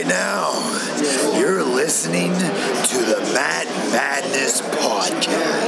right now. You're listening to the Matt Madness Podcast.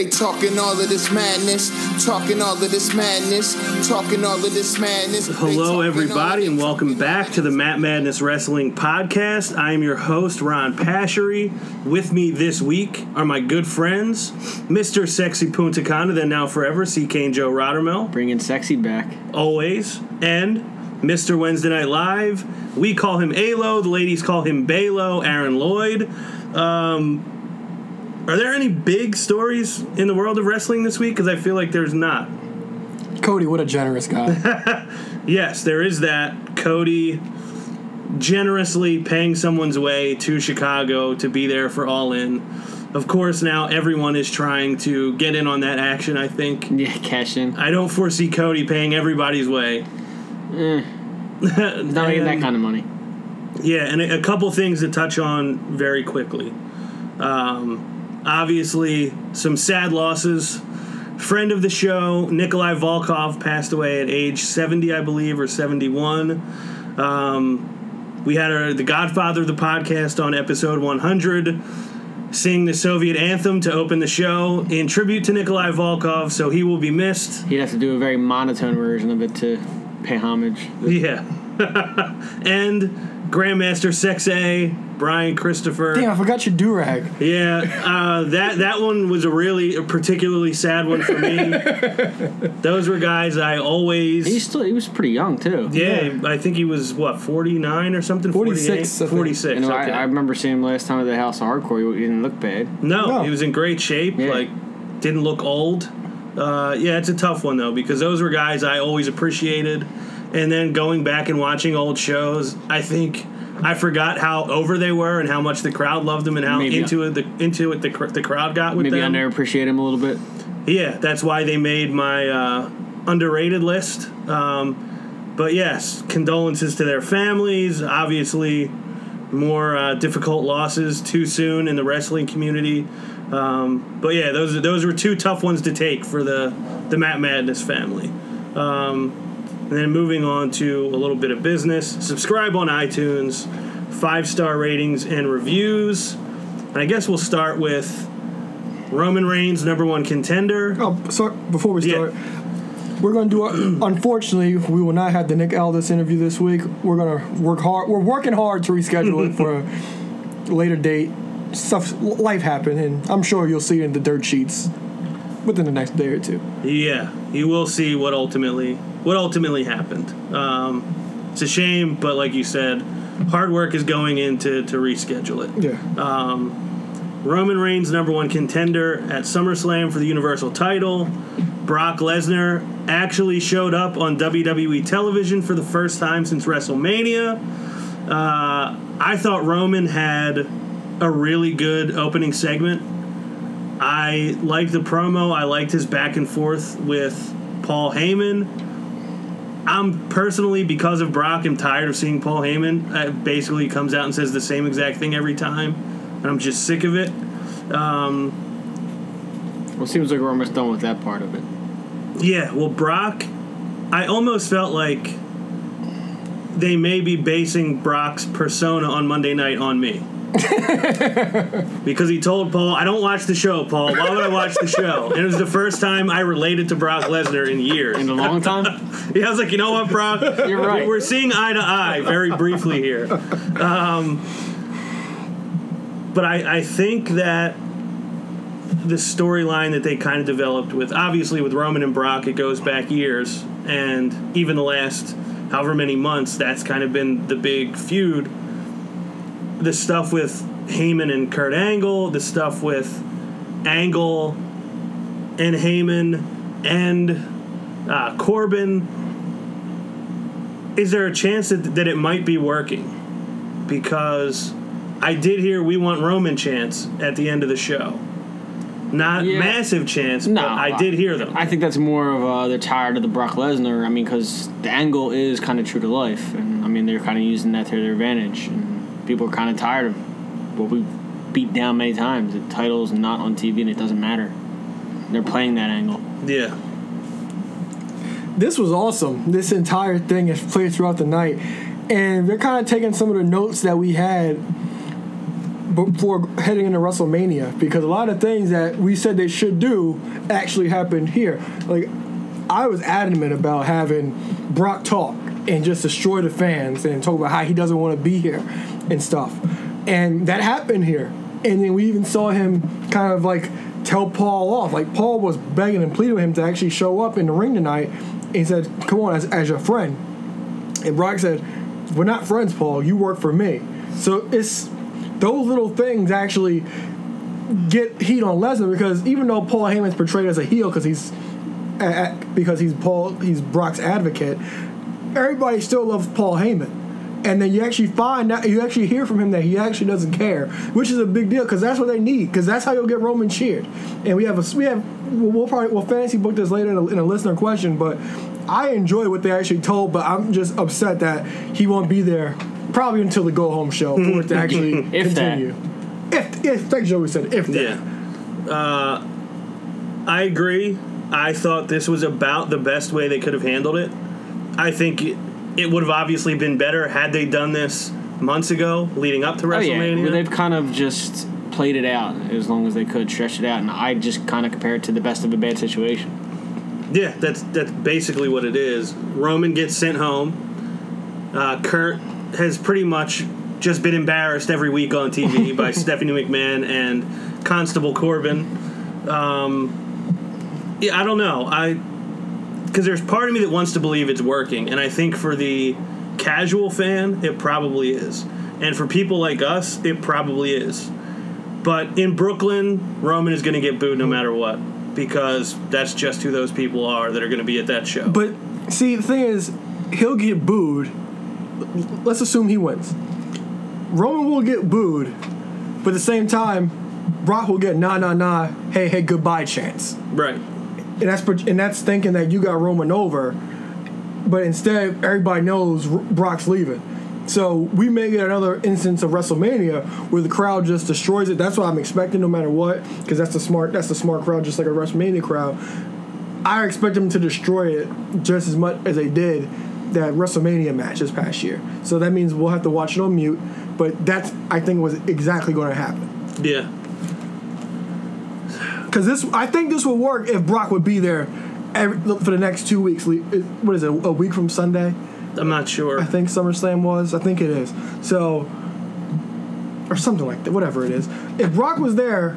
They talking all of this madness, talking all of this madness, talking all of this madness. Hello, everybody, and welcome back to the Matt Madness Wrestling Podcast. I am your host, Ron Pashery. With me this week are my good friends, Mr. Sexy Punta Cana, then now forever, CK and Joe Rottermill, Bringing sexy back. always, and Mr. Wednesday Night Live. We call him Alo, the ladies call him Balo, Aaron Lloyd. Um, are there any big stories in the world of wrestling this week? Because I feel like there's not. Cody, what a generous guy. Yes, there is that. Cody generously paying someone's way to Chicago to be there for All In. Of course, now everyone is trying to get in on that action, I think. Yeah, cash in. I don't foresee Cody paying everybody's way. He's not making that kind of money. Yeah, and a, a couple things to touch on very quickly. Um, obviously, some sad losses. Friend of the show, Nikolai Volkov, passed away at age 70, I believe, or 71. Um, we had our, the godfather of the podcast on episode 100 sing the Soviet anthem to open the show in tribute to Nikolai Volkov, so he will be missed. He'd have to do a very monotone version of it to pay homage. Yeah. and Grandmaster Sexay, Brian Christopher. Damn, I forgot your do rag. Yeah, uh, that that one was a really a particularly sad one for me. Those were guys I always. He's still he was pretty young too. yeah, I think he was what forty nine or something. Forty six. Forty six. You know, okay. I, I remember seeing him last time at the House of Hardcore. He didn't look bad. no, No. he was in great shape. Yeah. Like, didn't look old. Uh, yeah, it's a tough one though because those were guys I always appreciated, and then going back and watching old shows, I think. I forgot how over they were and how much the crowd loved them and how Maybe- into it the into it the, the crowd got with them. Maybe them. I underappreciate him a little bit. Yeah, that's why they made my uh, underrated list. Um, but yes, condolences to their families. Obviously, more uh, difficult losses too soon in the wrestling community. Um, but yeah, those those were two tough ones to take for the the Matt Madness family. Um, and then moving on to a little bit of business. Subscribe on iTunes, five star ratings and reviews. And I guess we'll start with Roman Reigns, number one contender. Oh, sorry, before we Yeah. start, we're going to do. A, unfortunately, we will not have the Nick Aldis interview this week. We're going to work hard. We're working hard to reschedule it for a later date. Stuff, life happened, and I'm sure you'll see it in the dirt sheets within the next day or two. Yeah, you will see what ultimately what ultimately happened. Um, it's a shame, but like you said, hard work is going into to reschedule it. Yeah. Roman Reigns, number one contender at SummerSlam for the Universal title. Brock Lesnar actually showed up on WWE television for the first time since WrestleMania. Uh, I thought Roman had a really good opening segment. I liked the promo. I liked his back and forth with Paul Heyman. I'm personally, because of Brock, I'm tired of seeing Paul Heyman. Uh, basically, comes out and says the same exact thing every time, and I'm just sick of it. Well, it seems like we're almost done with that part of it. Yeah, well, Brock, I almost felt like they may be basing Brock's persona on Monday night on me. because he told Paul, I don't watch the show, Paul. Why would I watch the show? And it was the first time I related to Brock Lesnar in years. In a long time. Yeah, I was like, you know what, Brock? You're right. We're seeing eye to eye very briefly here. Um, but I, I think that the storyline that they kind of developed with, obviously with Roman and Brock, it goes back years. And even the last however many months, that's kind of been the big feud. The stuff with Heyman and Kurt Angle, the stuff with Angle and Heyman and uh, Corbin. Is there a chance that, that it might be working? Because I did hear we want Roman chants at the end of the show. Not Yeah. massive chants, No, but I did hear them. I think that's more of uh, they're tired of the Brock Lesnar. I mean, because the angle is kind of true to life, and I mean they're kind of using that to their advantage, and people are kind of tired of what we beat down many times. The title's not on TV, and it doesn't matter. they're playing that angle. Yeah. this was awesome. This entire thing is played throughout the night, and they're kind of taking some of the notes that we had before heading into WrestleMania because a lot of things that we said they should do actually happened here. Like I was adamant about having Brock talk and just destroy the fans and talk about how he doesn't want to be here and stuff, and that happened here. And then we even saw him kind of like tell Paul off. Like Paul was begging and pleading with him to actually show up in the ring tonight. And he said, "Come on, as, as your friend." And Brock said, "We're not friends, Paul. You work for me." So it's those little things actually get heat on Lesnar because even though Paul Heyman's portrayed as a heel because he's because he's Paul he's Brock's advocate, everybody still loves Paul Heyman. And then you actually find that you actually hear from him that he actually doesn't care, which is a big deal because that's what they need because that's how you'll get Roman cheered. And we have a we have we'll we'll probably we'll fantasy book this later in a, in a listener question, but I enjoy what they actually told, but I'm just upset that he won't be there probably until the go home show for it to actually If that. continue. If if like Joey said, if that. Yeah. Uh, I agree. I thought this was about the best way they could have handled it. I think it, would have obviously been better had they done this months ago, leading up to Oh yeah, WrestleMania. they've kind of just played it out as long as they could, stretch it out, and I just kind of compare it to the best of a bad situation. Yeah, that's that's basically what it is. Roman gets sent home. Uh, Kurt has pretty much just been embarrassed every week on TV by Stephanie McMahon and Constable Corbin. Um, yeah, I don't know. I because there's part of me that wants to believe it's working, and I think for the casual fan, it probably is, and for people like us, it probably is. But in Brooklyn, Roman is going to get booed no matter what because that's just who those people are that are going to be at that show. But see, the thing is, he'll get booed. Let's assume he wins. Roman will get booed, but at the same time, Brock will get nah nah nah, hey hey goodbye chance, right. And that's and that's thinking that you got Roman over, but instead everybody knows Brock's leaving. So we may get another instance of WrestleMania where the crowd just destroys it. That's what I'm expecting, no matter what, because that's the smart that's the smart crowd, just like a WrestleMania crowd. I expect them to destroy it just as much as they did that WrestleMania match this past year. So that means we'll have to watch it on mute. But that's I think was exactly going to happen. Yeah. Because this, I think this will work if Brock would be there every, for the next two weeks. What is it? A week from Sunday, I'm not sure. I think SummerSlam was. I think it is. So, or something like that. Whatever it is. If Brock was there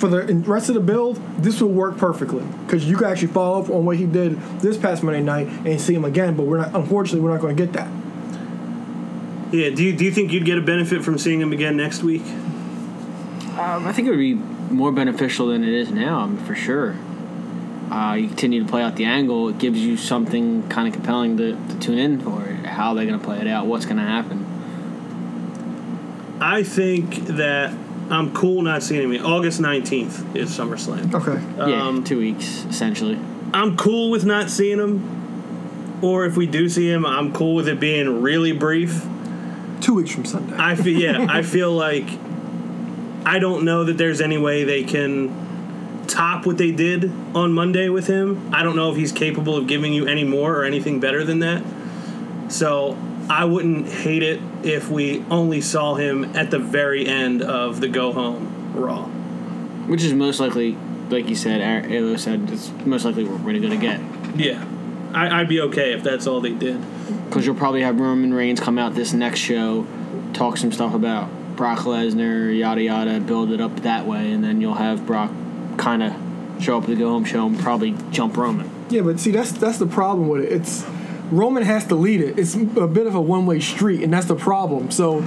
for the rest of the build, this will work perfectly because you could actually follow up on what he did this past Monday night and see him again. But we're not. Unfortunately, we're not going to get that. Yeah. Do you, do you think you'd get a benefit from seeing him again next week? Um, I think it would be more beneficial than it is now, I mean, for sure. Uh, you continue to play out the angle, it gives you something kind of compelling to, to tune in for. How they're going to play it out, what's going to happen. I think that I'm cool not seeing him. August 19th is SummerSlam. Okay. yeah, Um, two weeks, essentially. I'm cool with not seeing him. Or if we do see him, I'm cool with it being really brief. Two weeks from Sunday. I feel yeah, I feel like I don't know that there's any way they can top what they did on Monday with him. I don't know if he's capable of giving you any more or anything better than that. So I wouldn't hate it if we only saw him at the very end of the go home Raw. Which is most likely, like you said, Ar- Alo said, it's most likely what we're going to get. Yeah. I, I'd be okay if that's all they did. Because you'll probably have Roman Reigns come out this next show, talk some stuff about Brock Lesnar, yada yada, build it up that way, and then you'll have Brock kind of show up the go home show and probably jump Roman. Yeah, but see, that's that's the problem with it. It's Roman has to lead it. It's a bit of a one way street, and that's the problem. So,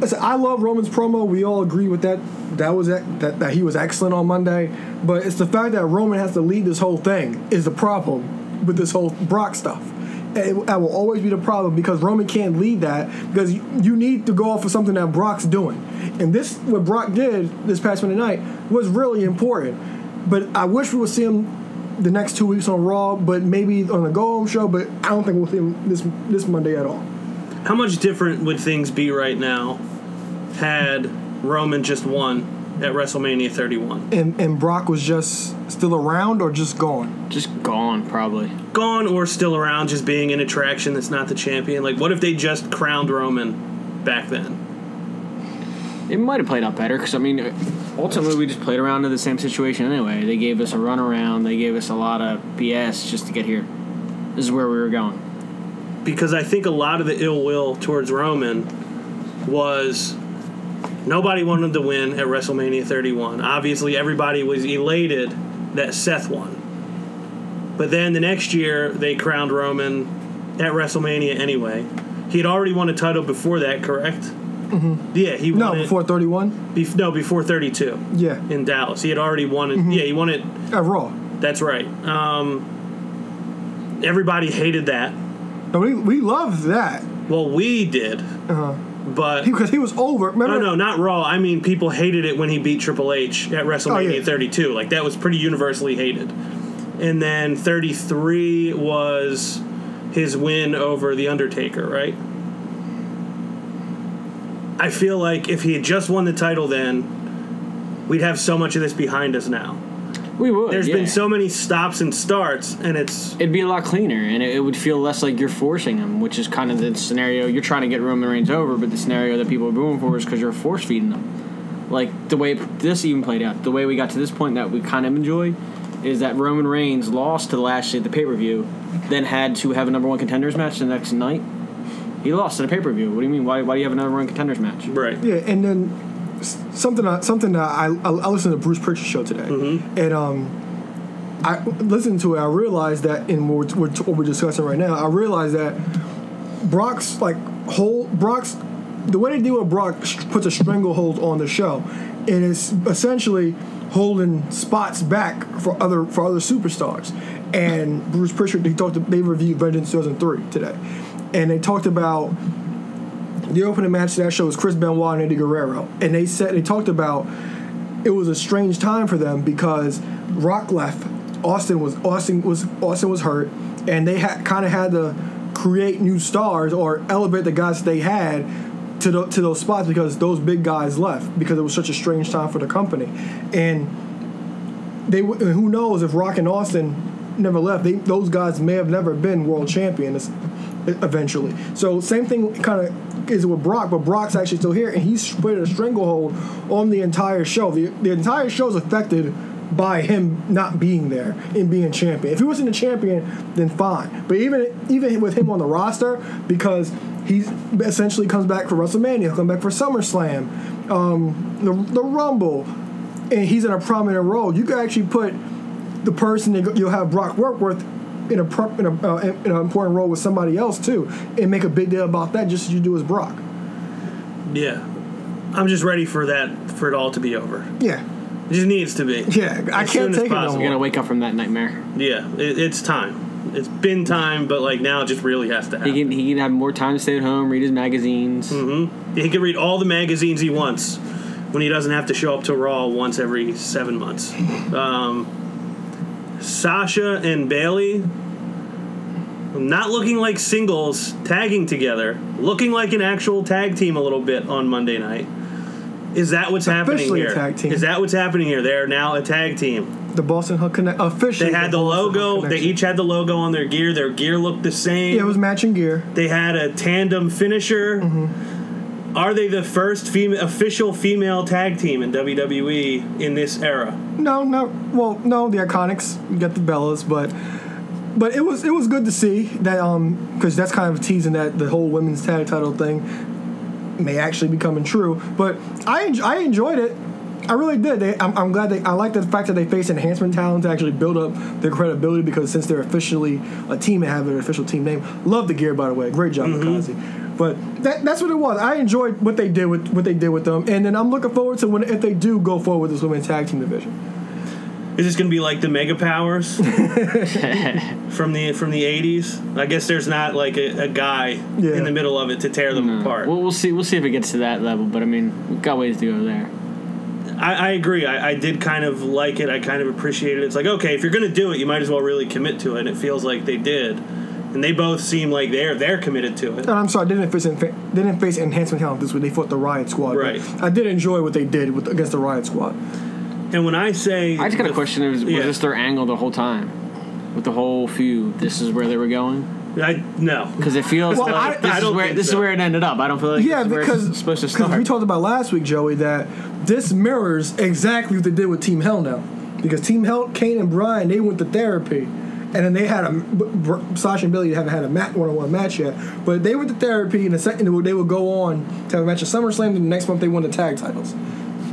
listen, I love Roman's promo. We all agree with that. That was that, that that he was excellent on Monday. But it's the fact that Roman has to lead this whole thing is the problem with this whole Brock stuff. That will always be the problem because Roman can't lead that because you, you need to go off of something that Brock's doing. And this, what Brock did this past Monday night, was really important. But I wish we would see him the next two weeks on Raw, but maybe on the Go Home show. But I don't think we'll see him this this Monday at all. How much different would things be right now had Roman just won at WrestleMania 31. And and Brock was just still around or just gone. Just gone, probably. Gone or still around, just being an attraction that's not the champion. Like, what if they just crowned Roman back then? It might have played out better because I mean, ultimately we just played around in the same situation anyway. They gave us a runaround. They gave us a lot of BS just to get here. This is where we were going. because I think a lot of the ill will towards Roman was nobody wanted to win at WrestleMania 31. Obviously, everybody was elated that Seth won. But then the next year, they crowned Roman at WrestleMania anyway. He had already won a title before that, correct? Mm-hmm. Yeah, he No, it before 31? bef- no before 32 Yeah. in Dallas. He had already won it. Yeah, he won it. At Raw. That's right. Um, everybody hated that. No, we, we loved that. Well, we did, Uh-huh. But Because he was over. Remember? No, no, not Raw. I mean, people hated it when he beat Triple H at WrestleMania Oh, yeah. 32. Like that was pretty universally hated. And then 33 was his win over the Undertaker, right? I feel like if he had just won the title then, we'd have so much of this behind us now. We would. There's yeah. been so many stops and starts, and it's It'd be a lot cleaner, and it, it would feel less like you're forcing them, which is kind of the scenario you're trying to get Roman Reigns over, but the scenario that people are going for is because you're force feeding them. Like the way this even played out, the way we got to this point that we kind of enjoy is that Roman Reigns lost to Lashley at the pay per view, then had to have a number one contenders match the next night. He lost at a pay per view. What do you mean? Why, why do you have a number one contenders match? right. Yeah, and then s- something uh, something that I, I I listened to Bruce Pritchard show today, and um, I listened to it. I realized that in what we're, what we're discussing right now, I realized that Brock's like whole Brock's the way they deal with Brock puts a stranglehold on the show, and it's essentially holding spots back for other for other superstars. And Bruce Pritchard, he talked. They reviewed Vengeance 2003 today, and they talked about the opening match to that show was Chris Benoit and Eddie Guerrero, and they said they talked about it was a strange time for them because Rock left, Austin was Austin was Austin was hurt, and they had kind of had to create new stars or elevate the guys they had to the, to those spots because those big guys left because it was such a strange time for the company, and they who knows if Rock and Austin never left, they those guys may have never been world champions eventually. So same thing kind of is with Brock, but Brock's actually still here, and he's put a stranglehold on the entire show. The the entire show is affected by him not being there and being champion. If he wasn't a champion, then fine. But even even with him on the roster, because he essentially comes back for WrestleMania, he'll come back for SummerSlam, um, the the Rumble, and he's in a prominent role. You could actually put the person that you'll have Brock work with in a, pro- in, a uh, in an important role with somebody else too, and make a big deal about that just as you do as Brock. Yeah. I'm just ready for that for it all to be over. Yeah, It just needs to be. yeah. I As can't as take it no possible. You're gonna wake up from that nightmare. Yeah, it, it's time. It's been time, but like now it just really has to happen. He can he can have more time to stay at home, read his magazines. Mm-hmm. He can read all the magazines he wants when he doesn't have to show up to Raw once every seven months. Um, Sasha and Bayley not looking like singles tagging together, looking like an actual tag team a little bit on Monday night. Is that what's happening Officially a here? tag team. Is that what's happening here? They're now a tag team. The Boss 'n' Hug Connect officially. They had the Hug logo. They each had the logo on their gear. Their gear looked the same. Yeah, it was matching gear. They had a tandem finisher. Mm-hmm. Are they the first female official female tag team in WWE in this era? No, no. Well, no. The Iconics. You got the Bellas, but but it was it was good to see that um because that's kind of teasing that the whole women's tag title thing may actually be coming true. But I enj- I enjoyed it. I really did. They, I'm, I'm glad they. I like the fact that they face enhancement talent to actually build up their credibility because since they're officially a team and have an official team name. Love the gear by the way. Great job, Mikaze. But that, that's what it was. I enjoyed what they did with what they did with them, and then I'm looking forward to when if they do go forward with this women's tag team division. Is this going to be like the Mega Powers from the from the '80s? I guess there's not like a, a guy Yeah. in the middle of it to tear them apart. Well, we'll see. We'll see if it gets to that level. But I mean, we've got ways to go there. I, I agree. I, I did kind of like it. I kind of appreciated it. It's like okay, if you're going to do it, you might as well really commit to it. And it feels like they did. And they both seem like they're they're committed to it. And I'm sorry, they didn't face they didn't face enhancement talent this week. They fought the Riot Squad. Right. I did enjoy what they did with against the Riot Squad. And when I say, I just got a question: Was, was yeah. this their angle the whole time? With the whole feud, this is where they were going I no. because it feels Well, like I- this I is don't where this so. is where it ended up. I don't feel like Yeah, this is where because it's supposed to because start. we talked about last week, Joey, that this mirrors exactly what they did with Team Hell No. Because Team Hell, Kane and Bryan, they went to therapy, and then they had a Sasha and Bayley haven't had a mat, one-on-one match yet, but they went to therapy, and the second they would go on to have a match at SummerSlam, and the next month they won the tag titles.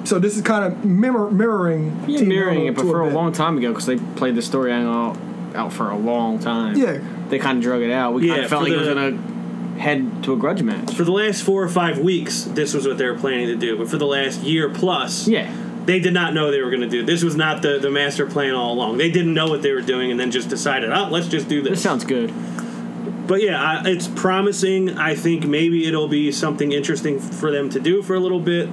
So this is kind of mirror, mirroring yeah, Team mirroring it, but for a bit. long time ago, because they played the story angle out for a long time. Yeah. they kind of drug it out. We kind Yeah, of felt for like it was gonna head to a grudge match. For the last four or five weeks, this was what they were planning to do. But for the last year plus, Yeah, they did not know they were going to do. This was not the, the master plan all along. They didn't know what they were doing, and then just decided, oh, let's just do this this. sounds good. But yeah, I, it's promising. I think maybe it'll be something interesting for them to do for a little bit,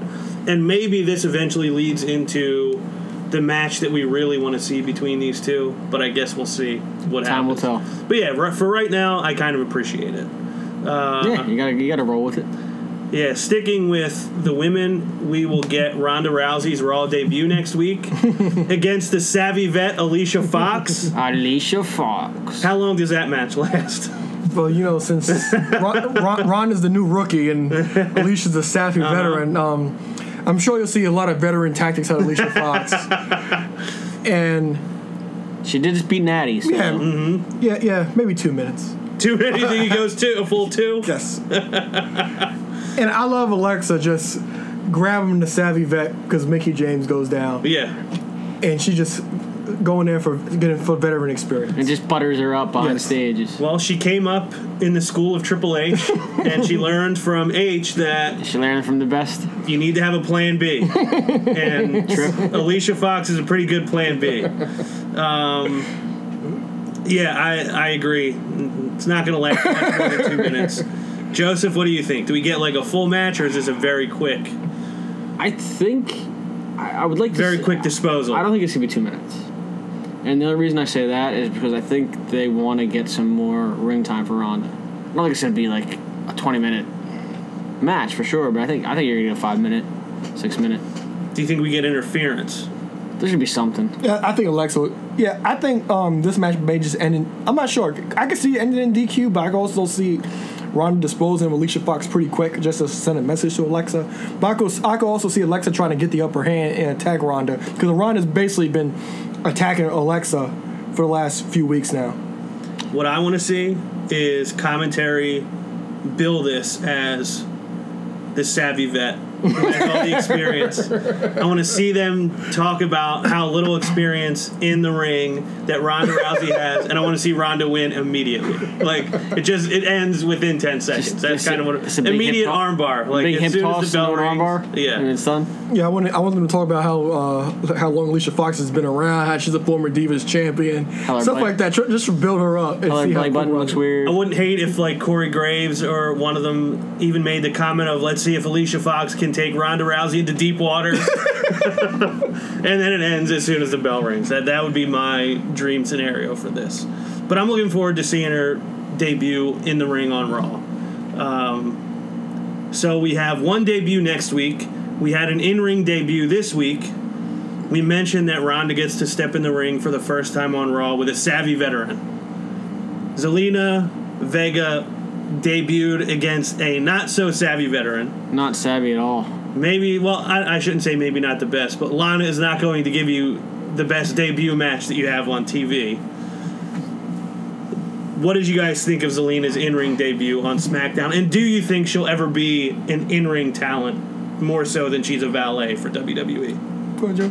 and maybe this eventually leads into the match that we really want to see between these two. But I guess we'll see what Time will happens. tell. But yeah, for right now, I kind of appreciate it. Uh, yeah, you gotta you gotta roll with it. Yeah, sticking with the women, we will get Ronda Rousey's Raw debut next week against the savvy vet Alicia Fox. Alicia Fox. How long does that match last? Well, you know, since Ron, Ron, Ron is the new rookie and Alicia's the savvy Uh-huh. veteran, um, I'm sure you'll see a lot of veteran tactics out of Alicia Fox. and She did just beat Natty. So. yeah, Mm-hmm. yeah, yeah, maybe two minutes. Two minutes, he goes two, a full two. Yes. and I love Alexa just grabbing the savvy vet because Mickie James goes down, Yeah, and she just going there for getting for veteran experience. and just butters her up behind Yes. stages. well, she came up in the school of Triple H, and she learned from H that She learned from the best. you need to have a plan B. And Alicia Fox is a pretty good plan B. Um, yeah, I, I agree. It's not going to last much more than two minutes. Joseph, what do you think? Do we get like a full match, or is this a very quick, I think I, I would like to very say- quick disposal? I don't think it's gonna be two minutes. And the only reason I say that is because I think they want to get some more ring time for Ronda. I don't like it's gonna be like a twenty minute match for sure, but I think I think you're gonna get a five minute, six minute. Do you think we get interference? There should be something. Yeah, I think Alexa. Yeah, I think um, this match may just end in. I'm not sure. I can see it ending in DQ, but I can also see Ronda disposing of Alicia Fox pretty quick just to send a message to Alexa. But I could, I could also see Alexa trying to get the upper hand and attack Ronda because Ronda's basically been attacking Alexa for the last few weeks now. What I want to see is commentary bill this as the savvy vet who has all the experience. I want to see them talk about how little experience in the ring that Ronda Rousey has, and I want to see Ronda win immediately. Like it just it ends within ten seconds. Just- That's just kind a- of what just a immediate hip to- armbar. Like Big as hip soon toss, as the bell no rings, armbar, and yeah. it's done. Yeah, I want I want them to talk about how uh, how long Alicia Fox has been around, how she's a former Divas champion, her stuff Blake- like that. Just to build her up and Color see how belly button people looks weird. I wouldn't hate if like Corey Graves or one of them even made the comment of let's see if Alicia Fox can take Ronda Rousey into deep water. and then it ends as soon as the bell rings. That that would be my dream scenario for this. But I'm looking forward to seeing her debut in the ring on Raw. Um, so we have one debut next week. We had an in-ring debut this week. We mentioned that Ronda gets to step in the ring for the first time on Raw with a savvy veteran. Zelina Vega debuted against a not so savvy veteran. Not savvy at all. Maybe, well, I, I shouldn't say maybe not the best, but Lana is not going to give you the best debut match that you have on TV. What did you guys think of Zelina's in ring debut on SmackDown? And do you think she'll ever be an in ring talent more so than she's a valet for? WWE? Go ahead, Joe.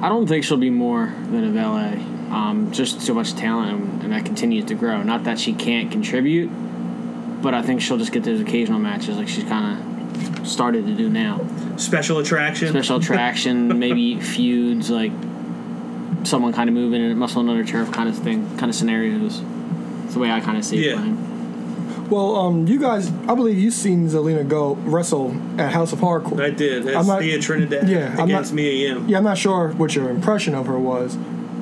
I don't think she'll be more than a valet. Um, just so much talent, and, and that continues to grow. Not that she can't contribute, but I think she'll just get those occasional matches like she's kind of started to do now. Special attraction? Special attraction, maybe feuds, like someone kind of moving and muscle another turf kind of thing, kind of scenarios. It's the way I kind of see it Yeah. playing. Well, um, you guys, I believe you've seen Zelina go wrestle at House of Hardcore. I did. That's I'm not- Thea Trinidad Yeah, I'm against not- Mia Yim. Yeah, I'm not sure what your impression of her was.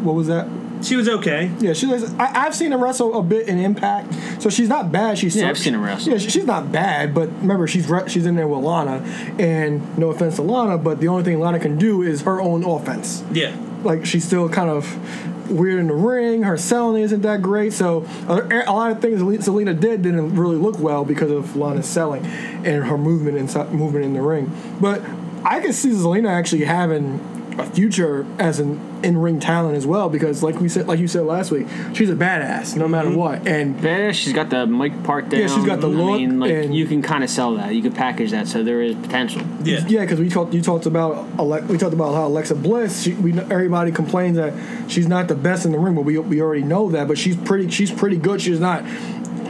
What was that? She was okay. Yeah, she's. I, I've seen her wrestle a bit in Impact, so she's not bad. She's Yeah, so- I've seen her wrestle. Yeah, she- she's not bad, but remember, she's re- she's in there with Lana, and no offense to Lana, but the only thing Lana can do is her own offense. Yeah. Like she's still kind of weird in the ring. Her selling isn't that great, so a, a lot of things Zelina did didn't really look well because of Lana's selling and her movement inside, movement in the ring. But I could see Zelina actually having a future as an in-ring talent as well because, like we said, like you said last week, she's a badass no matter mm-hmm. what. And Yeah, she's got the mic part down. Yeah, she's got the I look mean, like and- you can kind of sell that. You could package that, so there is potential. Yeah. yeah, because we talked, you talked about Ale- we talked about how Alexa Bliss. She, we everybody complains that she's not the best in the ring, but we, we already know that. But she's pretty she's pretty good. She's not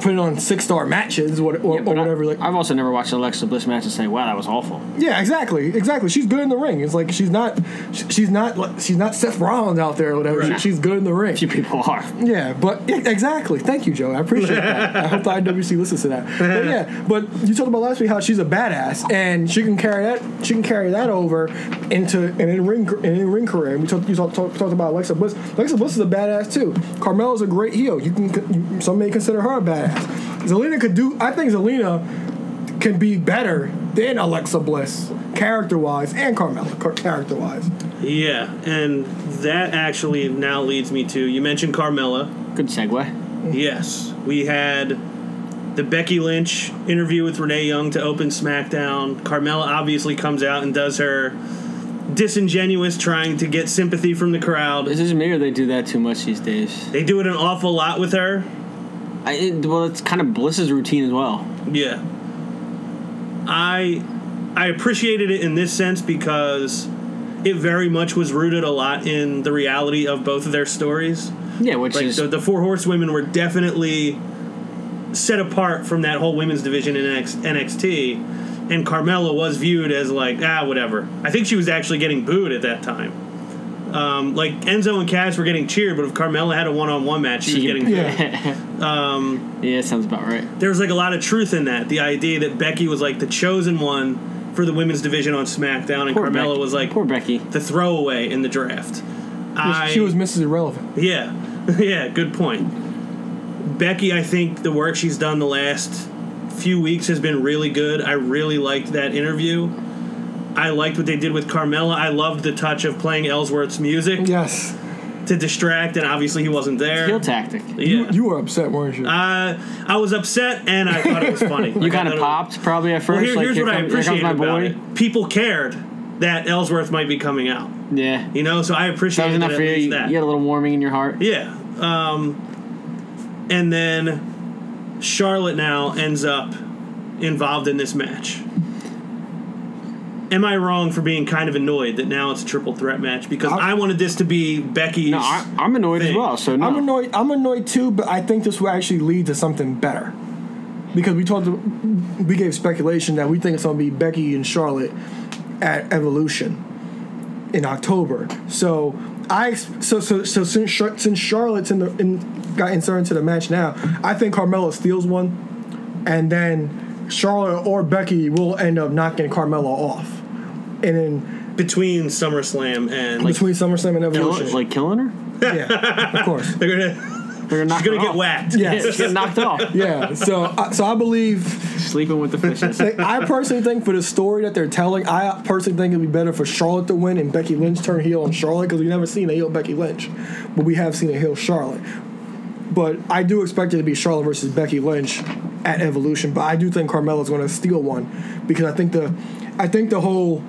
putting on six star matches or, or, Yeah, or but I- whatever. like I've also never watched an Alexa Bliss match and say, "Wow, that was awful." Yeah, exactly, exactly. She's good in the ring. It's like she's not, she's not, she's not Seth Rollins out there or whatever. She- she's good in the ring. Few people are. Yeah, but yeah, exactly. Thank you, Joe. I appreciate that. I hope the IWC listens to that. But yeah, but you talked about last week how she's a badass and she can carry that. She can carry that over into an in ring an in ring career. And we talked you talked, talked, talked about Alexa Bliss. Alexa Bliss is a badass too. Carmella's a great heel. You can you, some may consider her a badass. Zelina could do. I think Zelina can be better than Alexa Bliss character wise and Carmella character wise. Yeah. And that actually now leads me to you mentioned Carmella. Good segue. Yes. We had the Becky Lynch interview with Renee Young to open SmackDown. Carmella obviously comes out and does her disingenuous trying to get sympathy from the crowd. Is this me or they do that too much these days? They do it an awful lot with her. I, it, well, it's kind of Bliss's routine as well. Yeah. I I appreciated it in this sense because it very much was rooted a lot in the reality of both of their stories. Yeah, which Like is the, the four horsewomen were definitely set apart from that whole women's division in NX, NXT, and Carmella was viewed as like ah whatever. I think she was actually getting booed at that time. Um, like Enzo and Cass were getting cheered, but if Carmella had a one-on-one match, she was getting booed. Yeah. yeah, sounds about right. there was like a lot of truth in that. The idea that Becky was like the chosen one for the women's division on SmackDown, and Poor Carmella Becky. was like poor Becky. the throwaway in the draft. I, she was Mrs. Irrelevant. yeah, yeah, good point. Becky, I think the work she's done the last few weeks has been really good. I really liked that interview. I liked what they did with Carmella. I loved the touch of playing Ellsworth's music Yes. to distract, and obviously he wasn't there. Heel tactic. Yeah. You, you were upset, weren't you? uh, I was upset, and I thought it was funny. You Like, kind of thought it- popped probably at first. Well, here, like, here's here what I comes- here comes appreciated my about boy. it. People cared that Ellsworth might be coming out. Yeah. You know, so I That was appreciated enough that for you. least You had a little warming in your heart. Yeah. Um, and then Charlotte now ends up involved in this match. Am I wrong for being kind of annoyed that now it's a triple threat match? Because I- I, wanted this to be Becky's. No, I, I'm annoyed as well. So no. I'm annoyed. I'm annoyed too, but I think this will actually lead to something better. Because we talked, we gave speculation that we think it's going to be Becky and Charlotte at Evolution in October. So I, so so so since since Charlotte's in the in, got inserted into the match now, I think Carmella steals one, and then Charlotte or Becky will end up knocking Carmella off, and then between SummerSlam and between SummerSlam and Kill- Evolution, like killing her. yeah, of course. they're gonna They're gonna knock she's gonna her get off. whacked. Yes. She's getting knocked off. Yeah, so uh, so I believe Sleeping with the fishes. like, I personally think for the story that they're telling, I personally think it'd be better for Charlotte to win and Becky Lynch turn heel on Charlotte because we've never seen a heel Becky Lynch, but we have seen a heel Charlotte. But I do expect it to be Charlotte versus Becky Lynch at Evolution. But I do think Carmella's going to steal one because I think the, I think the whole.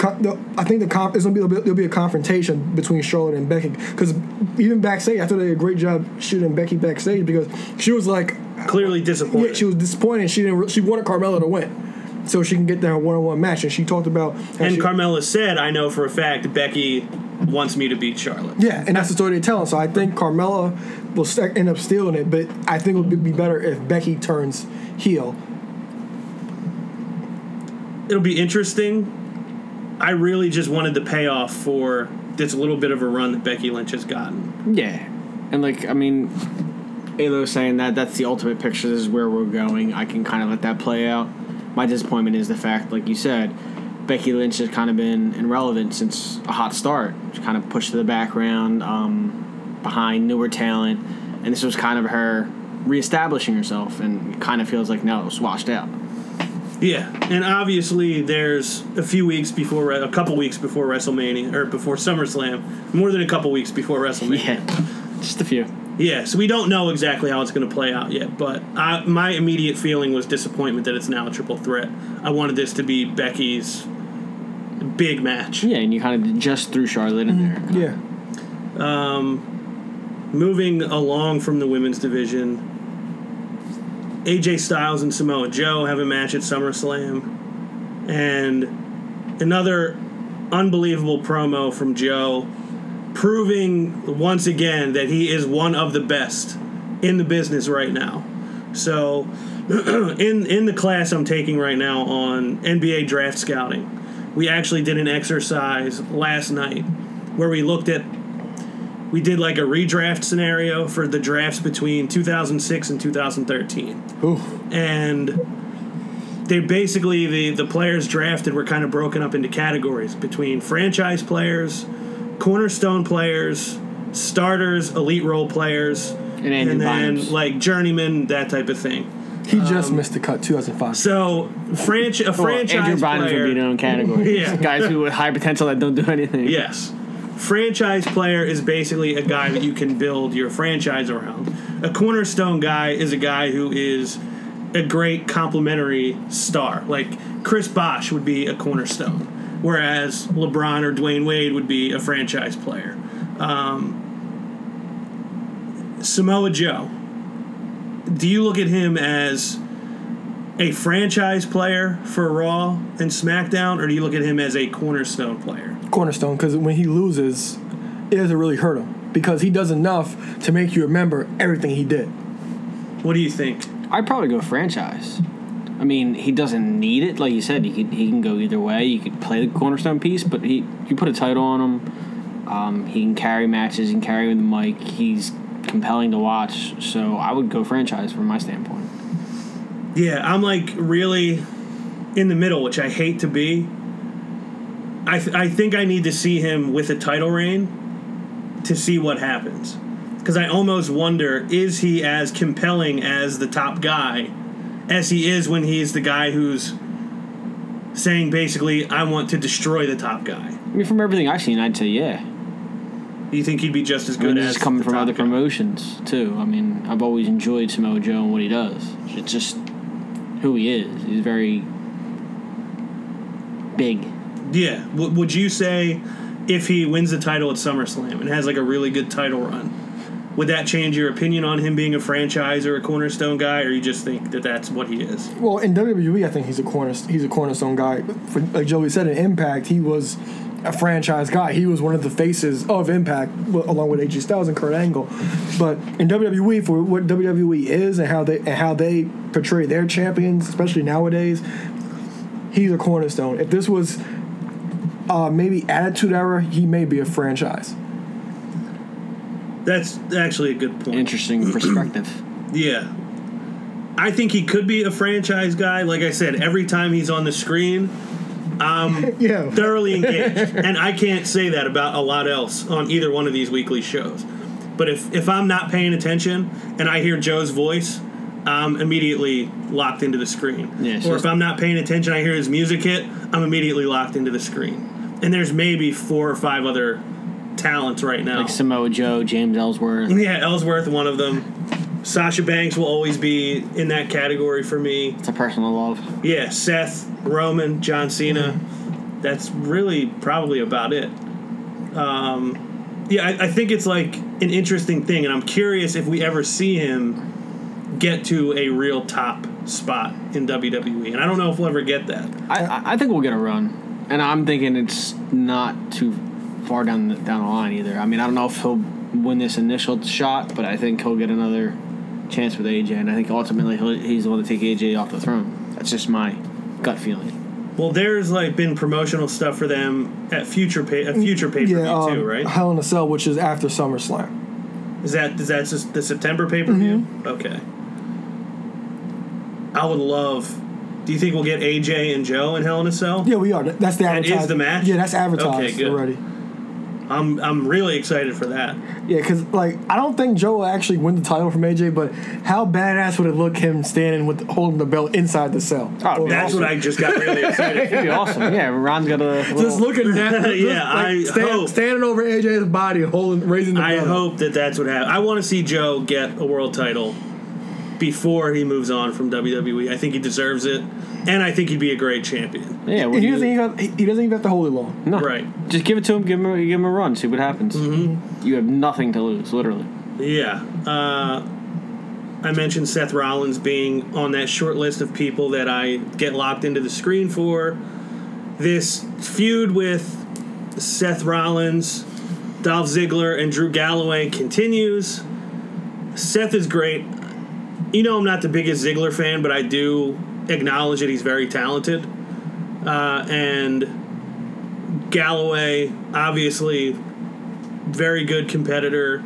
I think the comp is gonna be there'll, be there'll be a confrontation between Charlotte and Becky because even backstage I thought they did a great job shooting Becky backstage because she was like Clearly disappointed. yeah, she was disappointed. She didn't. She wanted Carmella to win, so she can get their one-on-one match. And she talked about and she- Carmella said, "I know for a fact Becky wants me to beat Charlotte." Yeah, and that's the story they're telling. So I think Carmella will end up stealing it, but I think it would be better if Becky turns heel. it'll be interesting. I really just wanted the payoff for this little bit of a run that Becky Lynch has gotten. Yeah, and like I mean, Alo saying that that's the ultimate picture. This is where we're going. I can kind of let that play out. My disappointment is the fact, like you said, Becky Lynch has kind of been irrelevant since a hot start. She's kind of pushed to the background. Um, behind newer talent, and this was kind of her reestablishing herself, and it kind of feels like now it was washed out. Yeah, and obviously there's a few weeks before, a couple weeks before WrestleMania or before SummerSlam, more than a couple weeks before WrestleMania. Yeah, just a few. Yeah, so we don't know exactly how it's going to play out yet, but I, my immediate feeling was disappointment that it's now a triple threat. I wanted this to be Becky's big match. Yeah, and you kind of just threw Charlotte in there. Yeah. Um, moving along from the women's division, AJ Styles and Samoa Joe have a match at SummerSlam, and another unbelievable promo from Joe, proving once again that he is one of the best in the business right now. So, in in the class I'm taking right now on NBA draft scouting, we actually did an exercise last night where we looked at we did like a redraft scenario for the drafts between 2006 and 2013 Ooh. and they basically the the players drafted were kind of broken up into categories between franchise players, cornerstone players, starters, elite role players, And Andrew then Bynums. like journeyman, that type of thing. He just um, missed the cut 2005. So, franch- a Well, franchise Andrew Bynum would player, be their own category. Yeah. Guys who with high potential that don't do anything. Yes. Franchise player is basically a guy that you can build your franchise around. A cornerstone guy is a guy who is a great complementary star. Like Chris Bosh would be a cornerstone, whereas LeBron or Dwyane Wade would be a franchise player. Um, Samoa Joe. Do you look at him as a franchise player for Raw and SmackDown, or do you look at him as a cornerstone player? Cornerstone, because when he loses, it doesn't really hurt him because he does enough to make you remember everything he did. What do you think? I'd probably go franchise. I mean, he doesn't need it, like you said. He can he can go either way. You could play the cornerstone piece, but he you put a title on him. Um, he can carry matches. He can carry with the mic. He's compelling to watch. So I would go franchise from my standpoint. Yeah, I'm like really in the middle, which I hate to be. I, th- I think I need to see him with a title reign to see what happens. Because I almost wonder is he as compelling as the top guy as he is when he's the guy who's saying basically, I want to destroy the top guy? I mean, from everything I've seen, I'd say yeah. Do you think he'd be just as I mean, good as coming from other guy? promotions too. I mean, I've always enjoyed Samoa Joe and what he does. It's just who he is. He's very big. Yeah. W- would you say if he wins the title at SummerSlam and has like a really good title run, would that change your opinion on him being a franchise or a cornerstone guy, or you just think that that's what he is? Well, in WWE, I think he's a corner he's a cornerstone guy. For, like Joey said, in Impact, he was a franchise guy. He was one of the faces of Impact, along with AJ Styles and Kurt Angle. But in WWE, for what WWE is and how they and how they portray their champions, especially nowadays, he's a cornerstone. If this was uh, maybe Attitude Era, he may be a franchise. That's actually a good point. Interesting perspective. Yeah. I think he could be a franchise guy. Like I said, every time he's on the screen, I'm Yeah. thoroughly engaged. and I can't say that about a lot else on either one of these weekly shows. But if, if I'm not paying attention and I hear Joe's voice, I'm immediately locked into the screen. Yeah, it's or if I'm not paying attention, I hear his music hit, I'm immediately locked into the screen. And there's maybe four or five other talents right now. Like Samoa Joe, James Ellsworth. Yeah, Ellsworth, one of them. Sasha Banks will always be in that category for me. It's a personal love. Yeah, Seth, Roman, John Cena. That's really probably about it. Um, yeah, I, I think it's like an interesting thing, and I'm curious if we ever see him get to a real top spot in WWE. And I don't know if we'll ever get that. I, I- I think we'll get a run, and I'm thinking it's not too far down the, down the line either. I mean, I don't know if he'll win this initial shot, but I think he'll get another chance with AJ, and I think ultimately he'll, he's the one to take AJ off the throne. That's just my gut feeling. Well, there's like been promotional stuff for them at future pay, at future pay per view Yeah, um, too, right? Hell in a Cell, which is after SummerSlam. Is that is that just the September pay per view? Okay. I would love. Do you think we'll get AJ and Joe in Hell in a Cell? Yeah, we are. That's the That is the match? Yeah, that's advertised Okay, good. already. I'm I'm really excited for that. Yeah, because like I don't think Joe will actually win the title from AJ, but how badass would it look him standing with holding the belt inside the cell? Oh, That's awesome. what I just got really excited. It'd be awesome. Yeah, Ron's got a Just little, looking at that, Yeah, like, I stand- hope. standing over AJ's body, holding, raising the belt. I belt. hope that that's what happens. I want to see Joe get a world title before he moves on from WWE. I think he deserves it, and I think he'd be a great champion. yeah. what And he doesn't, even have, he he doesn't even have to hold it long. no, Right. Just give it to him. Give him, a, give him a run. See what happens. Mm-hmm. You have nothing to lose, literally. Yeah. Uh, I mentioned Seth Rollins being on that short list of people that I get locked into the screen for. This feud with Seth Rollins, Dolph Ziggler, and Drew Galloway continues. Seth is great. You know, I'm not the biggest Ziggler fan, but I do acknowledge that he's very talented. Uh, and Galloway, obviously, very good competitor.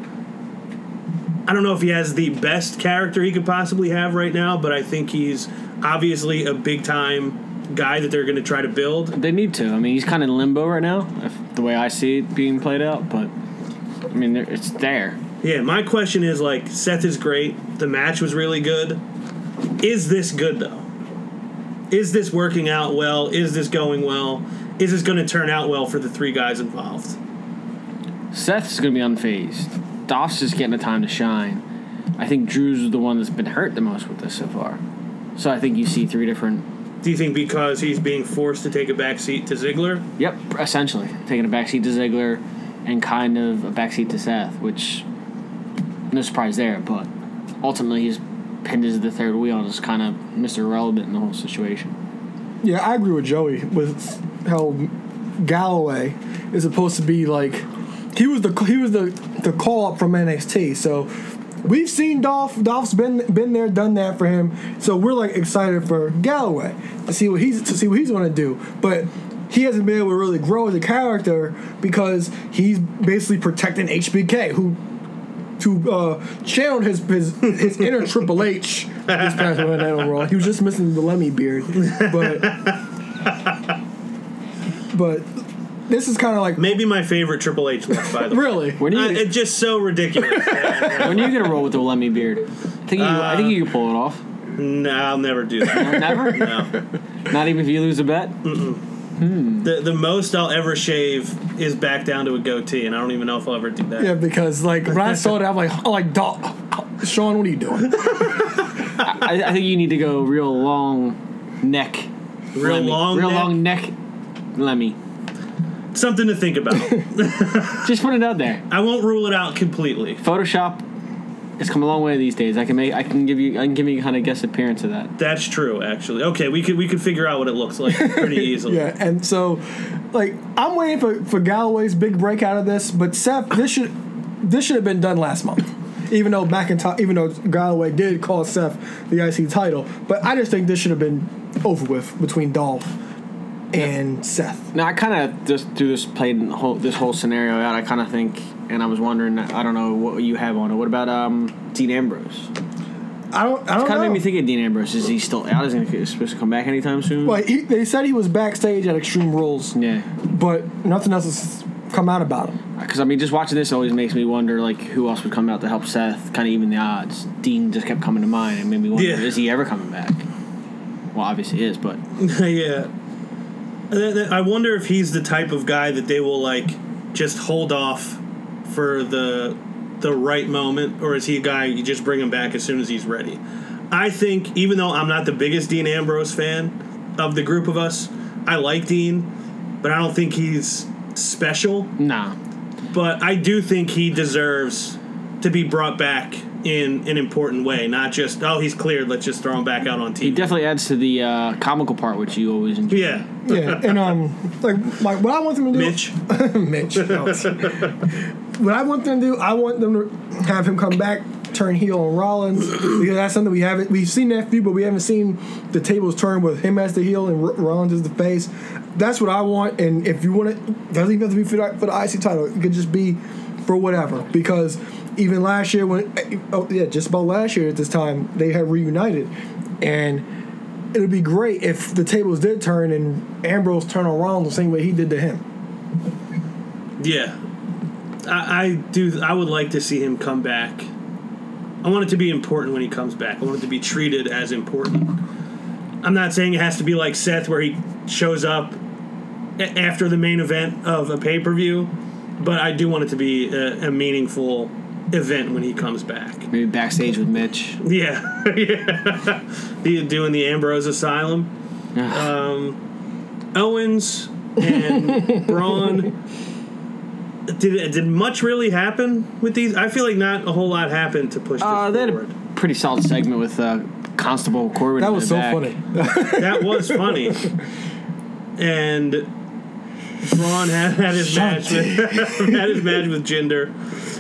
I don't know if he has the best character he could possibly have right now, but I think he's obviously a big time guy that they're going to try to build. They need to. I mean, he's kind of limbo right now, if, the way I see it being played out. But I mean, it's there. Yeah, my question is like Seth is great. The match was really good. Is this good though? Is this working out well? Is this going well? Is this going to turn out well for the three guys involved? Seth's going to be unfazed. Dolph's just getting the time to shine. I think Drew's the one that's been hurt the most with this so far. So I think you see three different. Do you think because he's being forced to take a back seat to Ziggler? Yep, essentially taking a backseat to Ziggler and kind of a backseat to Seth, which no surprise there. But ultimately, he's pinned as the third wheel and kind of Mr. Irrelevant in the whole situation. Yeah, I agree with Joey with how Galloway is supposed to be like he was the he was the the call up from NXT. So we've seen Dolph. Dolph's been been there, done that for him. So we're like excited for Galloway to see what he's to see what he's going to do. But he hasn't been able to really grow as a character because he's basically protecting HBK, who to uh, channeled his his, his inner Triple H this past Monday Night Raw. He was just missing the Lemmy beard, but but this is kind of like Maybe my favorite Triple H look, by the way. really. When do Uh, it's just so ridiculous. when are you gonna roll with the Lemmy beard? I think you, I think you can pull it off. no, I'll never do that. Never. No. Not even if you lose a bet. Hmm. The the most I'll ever shave is back down to a goatee, and I don't even know if I'll ever do that. Yeah, because like when I saw that, I'm like, I'm like, Dog, Sean, what are you doing? I, I think you need to go real long neck. Real Lemmy. long real neck? long neck. Lemmy. Something to think about. Just put it out there. I won't rule it out completely. Photoshop has come a long way these days. I can make. I can give you. I can give you kind of guess appearance of that. That's true, actually. Okay, we could we could figure out what it looks like pretty easily. Yeah, and so like I'm waiting for for Galloway's big break out of this, but Seth, this should this should have been done last month. Even though McIntyre, even though Galloway did call Seth the IC title, but I just think this should have been over with between Dolph and Seth. Now I kind of just through this played whole, this whole scenario out. I kind of think, and I was wondering. I don't know what you have on it. What about um Dean Ambrose? I don't. I don't Kind of made me think of Dean Ambrose. Is he still out? Is he supposed to come back anytime soon? Well, he, they said he was backstage at Extreme Rules, Yeah. but nothing else has come out about him. Because I mean, just watching this always makes me wonder, like, who else would come out to help Seth, kind of even the odds. Dean just kept coming to mind, and made me wonder, Yeah. is he ever coming back? Well, obviously he is, but yeah. I wonder if he's the type of guy that they will like just hold off for the the right moment, or is he a guy you just bring him back as soon as he's ready? I think, even though I'm not the biggest Dean Ambrose fan of the group of us, I like Dean, but I don't think he's special. nah. But I do think he deserves to be brought back in an important way, not just oh he's cleared, let's just throw him back out on TV. He definitely adds to the uh, comical part, which you always enjoy. yeah, Yeah, and um, like, like what I want them to do, Mitch. Mitch. no. what I want them to do, I want them to have him come back, turn heel on Rollins because that's something we haven't. We've seen that feud, but we haven't seen the tables turn with him as the heel and R- Rollins as the face. That's what I want. And if you want it, doesn't even have to be for the, for the IC title. It could just be for whatever. Because even last year, when oh yeah, just about last year at this time, they had reunited, and it would be great if the tables did turn and Ambrose turned Rollins the same way he did to him. Yeah. I, I do. I would like to see him come back. I want it to be important when he comes back. I want it to be treated as important. I'm not saying it has to be like Seth, where he shows up after the main event of a pay per view, but I do want it to be a, a meaningful event when he comes back. Maybe backstage with Mitch. Yeah, yeah. He doing the Ambrose Asylum. Um, Owens and Braun. Did did much really happen with these? I feel like not a whole lot happened to push this Uh, they had forward. a pretty solid segment with uh, Constable Corbin. That was so back. funny. that was funny. And Braun had, had his match with had his match with Jinder.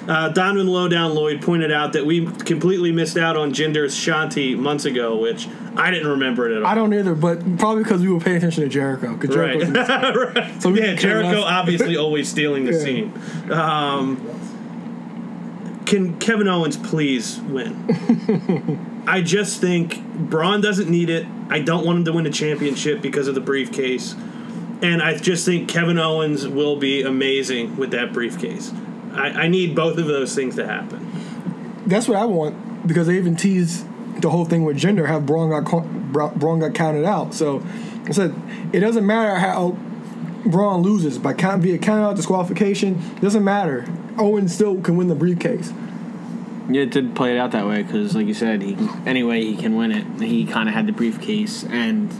Uh, Donovan Lowdown Lloyd pointed out that we completely missed out on Jinder's Shanti months ago, which I didn't remember it at all. I don't either, but probably because we were paying attention to Jericho. Right. Right. So we yeah, Jericho obviously always stealing the Yeah. scene. Um, can Kevin Owens please win? I just think Braun doesn't need it. I don't want him to win a championship because of the briefcase. And I just think Kevin Owens will be amazing with that briefcase. I, I need both of those things to happen. That's what I want because they even tease the whole thing with Jinder. Have Braun got Braun got counted out. So I said it doesn't matter how Braun loses by count via count out disqualification. Doesn't matter. Owen still can win the briefcase. Yeah, it did play it out that way because, like you said, he anyway he can win it. He kind of had the briefcase and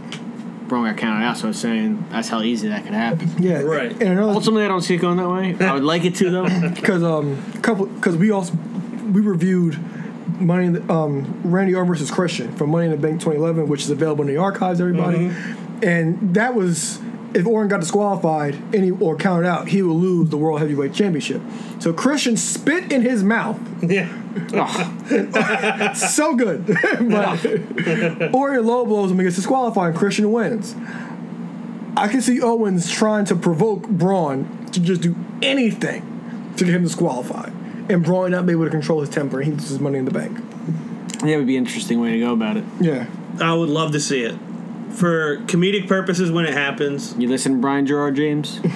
Braun got counted out. So I was saying that's how easy that could happen. Yeah, Right. And another Ultimately, I don't see it going that way. I would like it to though. because um couple because we also we reviewed Money in the, um Randy Orton versus Christian from Money in the Bank 2011, which is available in the archives. Everybody, and that was if Orton got disqualified and he, or counted out, he would lose the World Heavyweight Championship. So Christian spit in his mouth, Yeah. Oh. so good, but Orton low blows him and gets disqualified, and Christian wins. I can see Owens trying to provoke Braun to just do anything to get him disqualified, and Braun not be able to control his temper. and He loses money in the bank. That would be an interesting way to go about it. Yeah, I would love to see it. For comedic purposes, when it happens. You listen to Brian Gerard James?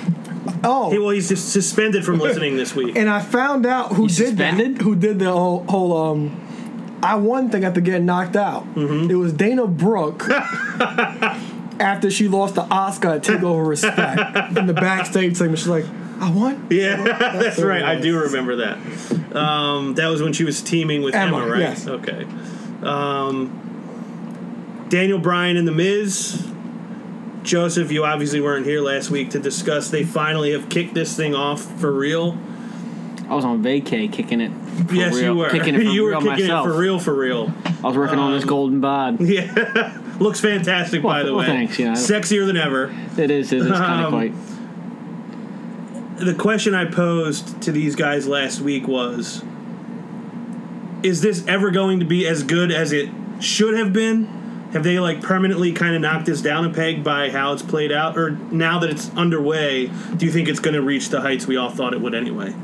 Oh, Hey, well, he's just suspended from listening this week. and I found out who He's did suspended? that. Who did the whole, whole um, I won thing after getting knocked out. Mm-hmm. It was Dana Brooke. after she lost the Oscar at Takeover Respect in the backstage segment, she's like, "I won." Yeah, that's what it right. I do remember that. Um, that was when she was teaming with Emma, Emma, right? yes. Okay. Um, Daniel Bryan and The Miz. Joseph, you obviously weren't here last week to discuss. They finally have kicked this thing off for real. I was on vacay kicking it. For yes, real, you were. Kicking it for you were kicking myself. it for real, for real. I was working on this golden bod. Yeah, looks fantastic. by the well, way, thanks, yeah. sexier than ever. It is. It is kind Um, of quite. the question I posed to these guys last week was Is this ever going to be as good as it should have been? Have they like permanently kind of knocked this down a peg by how it's played out? Or now that it's underway, do you think it's going to reach the heights we all thought it would anyway?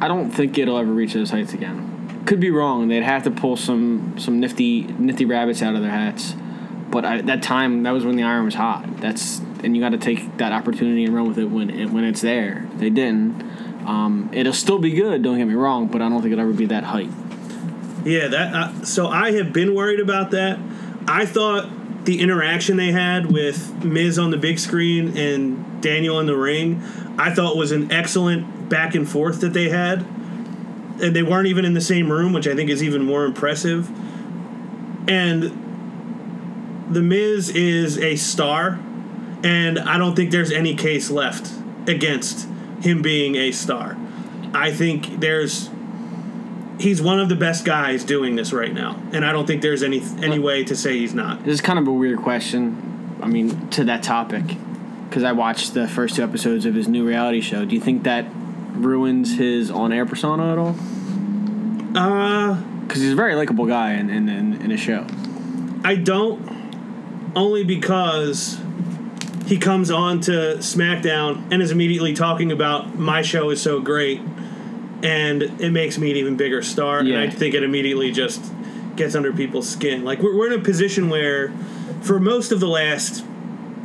I don't think it'll ever reach those heights again. Could be wrong. They'd have to pull some some nifty nifty rabbits out of their hats. But I, that time, that was when the iron was hot. That's and you got to take that opportunity and run with it when it, when it's there. They didn't. Um, it'll still be good. Don't get me wrong, but I don't think it'll ever be that height. Yeah, that. Uh, so I have been worried about that. I thought the interaction they had with Miz on the big screen and Daniel in the ring, I thought was an excellent back and forth that they had. And they weren't even in the same room, which I think is even more impressive. And the Miz is a star, and I don't think there's any case left against him being a star. I think there's he's one of the best guys doing this right now, and I don't think there's any any way to say he's not. This is kind of a weird question. I mean, to that topic, because I watched the first two episodes of his new reality show. Do you think that ruins his on-air persona at all? Uh, Because he's a very likable guy in in, in, in a show. I don't, only because he comes on to SmackDown and is immediately talking about my show is so great, and it makes me an even bigger star. Yeah. And I think it immediately just gets under people's skin. Like we're, we're in a position where, for most of the last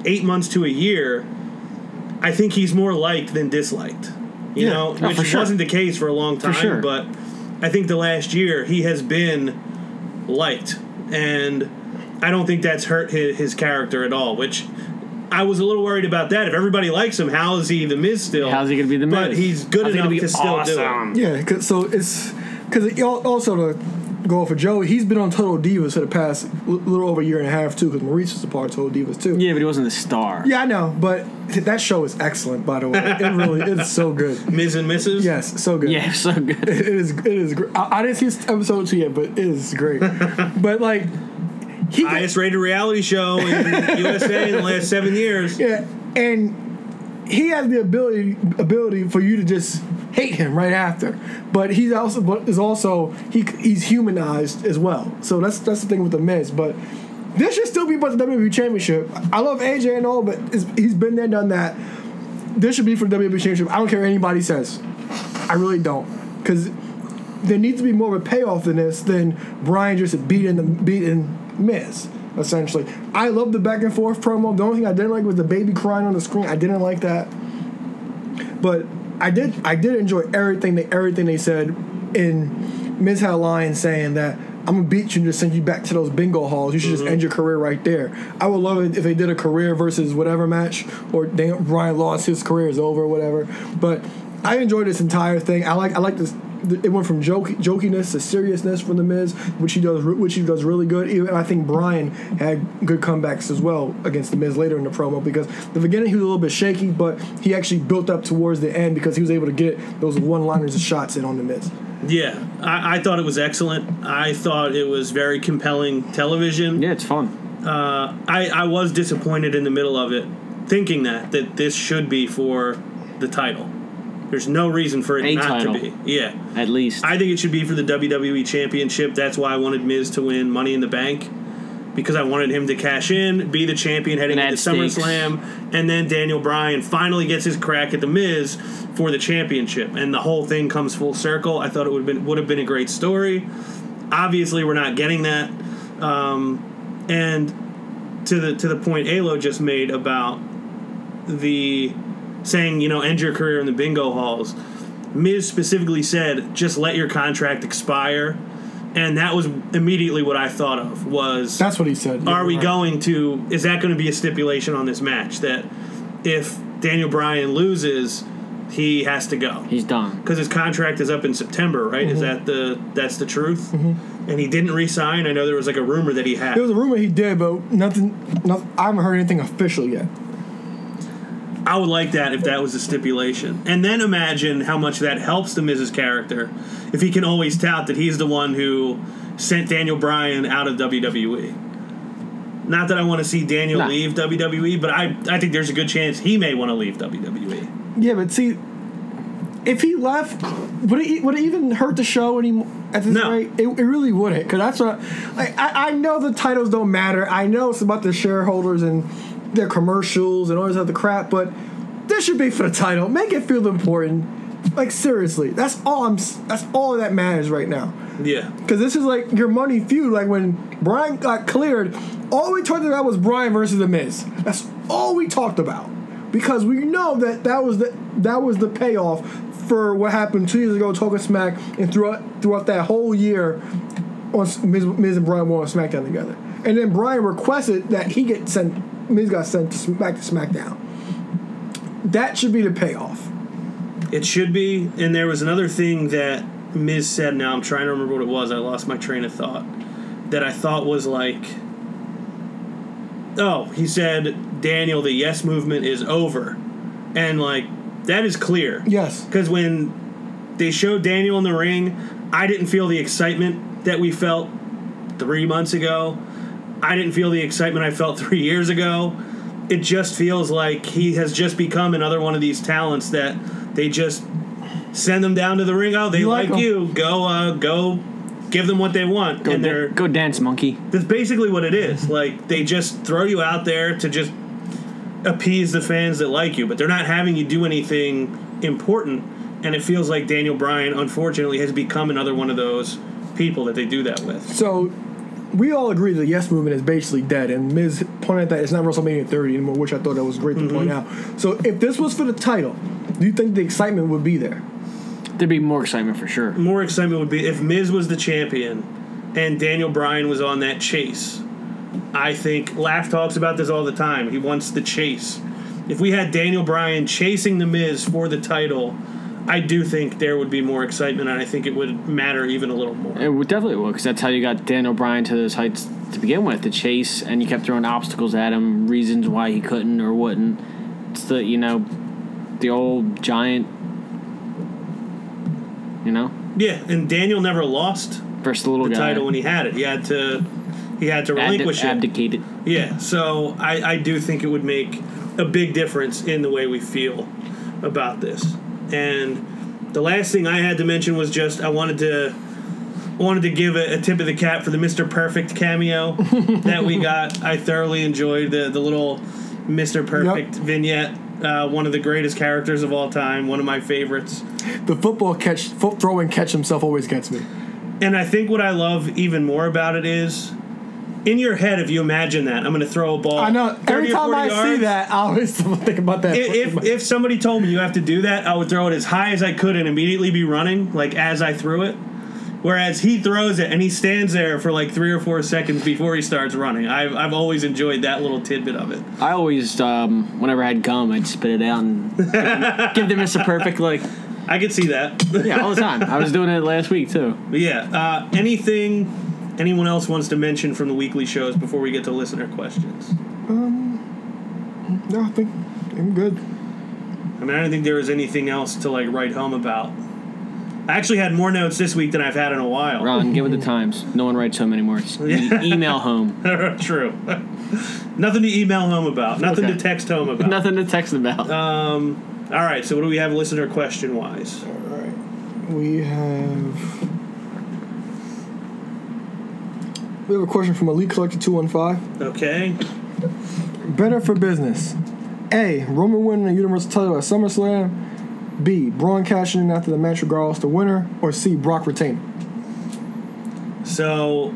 eight months to a year, I think he's more liked than disliked. You Yeah. know, Oh, which sure. wasn't the case for a long time. sure. But I think the last year he has been liked, and I don't think that's hurt his, his character at all. Which I was a little worried about that. If everybody likes him, how is he the Miz still? How's he gonna be the But Miz? he's good How's enough gonna be to still do it. awesome? Yeah, 'cause- so it's because also to go for Joey, he's been on Total Divas for the past l- little over a year and a half too. Because Maryse was a part of Total Divas too. Yeah, but he wasn't the star. Yeah, I know, but that show is excellent. By the way, it really it's so good. Miz and Mrs. Yes, so good. Yeah, so good. it is. It is. Great. I, I didn't see this episode two yet, but it is great. but like, he highest rated reality show in USA in the last seven years. yeah, and he has the ability ability for you to just hate him right after. But he's also but is also he he's humanized as well. So that's that's the thing with the Miz. But this should still be about the WWE Championship. I love AJ and all, but he's been there, done that. This should be for the WWE Championship. I don't care what anybody says. I really don't, because there needs to be more of a payoff than this than Bryan just beating the beating Miz. Essentially, I love the back and forth promo. The only thing I didn't like was the baby crying on the screen. I didn't like that, but I did. I did enjoy everything. They everything they said. In had a line saying that I'm gonna beat you and just send you back to those bingo halls. You should just mm-hmm. end your career right there. I would love it if they did a career versus whatever match, or Dan, Bryan lost his career is over, or whatever. But I enjoyed this entire thing. I like. I like this. It went from joke, jokiness to seriousness from the Miz, which he does, which he does really good. Even I think Bryan had good comebacks as well against the Miz later in the promo because the beginning he was a little bit shaky, but he actually built up towards the end because he was able to get those one-liners and shots in on the Miz. Yeah, I, I thought it was excellent. I thought it was very compelling television. Yeah, it's fun. Uh, I, I was disappointed in the middle of it, thinking that that this should be for the title. There's no reason for it A not title. to be. Yeah, At least. I think it should be for the WWE Championship. That's why I wanted Miz to win Money in the Bank because I wanted him to cash in, be the champion heading into stakes. SummerSlam, and then Daniel Bryan finally gets his crack at the Miz for the championship, and the whole thing comes full circle. I thought it would have been would have been a great story. Obviously, we're not getting that, um, and to the to the point Alo just made about the saying, you know, end your career in the bingo halls. Miz specifically said, just let your contract expire. And that was immediately what I thought of was That's what he said. are we Right. going to is that going to be a stipulation on this match that if Daniel Bryan loses, he has to go? He's done. Because his contract is up in September, right? Mm-hmm. Is that the that's the truth? And he didn't resign. I know there was like a rumor that he had. There was a rumor he did, but nothing. nothing I haven't heard anything official yet. I would like that if that was a stipulation. And then imagine how much that helps the Miz's character if he can always tout that he's the one who sent Daniel Bryan out of WWE. Not that I want to see Daniel Nah. leave WWE, but I, I think there's a good chance he may want to leave. WWE. Yeah, but see, if he left, would it would it even hurt the show anymore? At this No. rate, it, it really wouldn't. Because that's what like, I I know the titles don't matter. I know it's about the shareholders and their commercials and all this other crap. But this should be for the title. Make it feel important. Like seriously, that's all I'm. That's all that matters right now. Yeah. Because this is like your money feud. Like when Bryan got cleared, all we talked about was Bryan versus The Miz. That's all we talked about. Because we know that that was the that was the payoff for what happened two years ago, talking smack, and throughout throughout that whole year, on Miz, Miz and Bryan were on SmackDown together. And then Bryan requested that he get sent. Miz got sent to back to SmackDown. That should be the payoff. It should be. And there was another thing that Miz said. Now I'm trying to remember what it was. I lost my train of thought. That I thought was like. Oh, he said, Daniel, the yes movement is over. And like, that is clear. Yes. Because when they showed Daniel in the ring, I didn't feel the excitement that we felt three months ago. I didn't feel the excitement I felt three years ago. It just feels like he has just become another one of these talents that they just send them down to the ring. Oh, they You like like, you. Go, uh, go, give them what they want, Go, and da- they're go dance, monkey. that's basically what it is. Like they just throw you out there to just appease the fans that like you, but they're not having you do anything important. And it feels like Daniel Bryan, unfortunately, has become another one of those people that they do that with. So we all agree the yes movement is basically dead, and Miz pointed out that it's not WrestleMania 30 anymore, which I thought that was great to point mm-hmm. out. So if this was for the title, Do you think the excitement would be there? There'd be more excitement for sure. More excitement would be if Miz was the champion and Daniel Bryan was on that chase. I think Laugh talks about this all the time. He wants the chase. If we had Daniel Bryan chasing the Miz for the title, I do think there would be more excitement, and I think it would matter even a little more. It would definitely will because that's how you got Daniel Bryan to those heights to begin with, the chase, and you kept throwing obstacles at him, reasons why he couldn't or wouldn't. It's the you know, the old giant. You know, Yeah, and Daniel never lost versus the little the guy. title when he had it. He had to, he had to Abdi- relinquish it. abdicated. Yeah, so I, I do think it would make a big difference in the way we feel about this. And the last thing I had to mention was just I wanted to wanted to give a, a tip of the cap for the Mr. Perfect cameo that we got. I thoroughly enjoyed the the little Mr. Perfect vignette. Uh, one of the greatest characters of all time, one of my favorites. The football catch, foot throw and catch himself always gets me. And I think what I love even more about it is, in your head, if you imagine that, I'm going to throw a ball. I know. Every time 40 I see that, I always think about that. if if somebody told me you have to do that, I would throw it as high as I could and immediately be running, like as I threw it. Whereas he throws it and he stands there for like three or four seconds before he starts running. I've, I've always enjoyed that little tidbit of it. I always, um, whenever I had gum, I'd spit it out and give them, give them Mr. Perfect like I could see that. yeah all the time. I was doing it last week too. But yeah, uh, anything anyone else wants to mention from the weekly shows before we get to listener questions? no, I think I'm good. I mean, I don't think there was anything else to like write home about. I actually had more notes this week than I've had in a while. Ron, get with the times. No one writes home anymore. It's e- email home. True. Nothing to email home about. Nothing Okay. to text home about. Nothing to text about. Um. All right. So what do we have listener question wise? All right. We have. We have a question from Elite Collector 215. Okay. Better for business. A. Roman winning the Universal title at SummerSlam. B. Braun cashing in after the match regardless the winner. Or C. Brock retaining. So,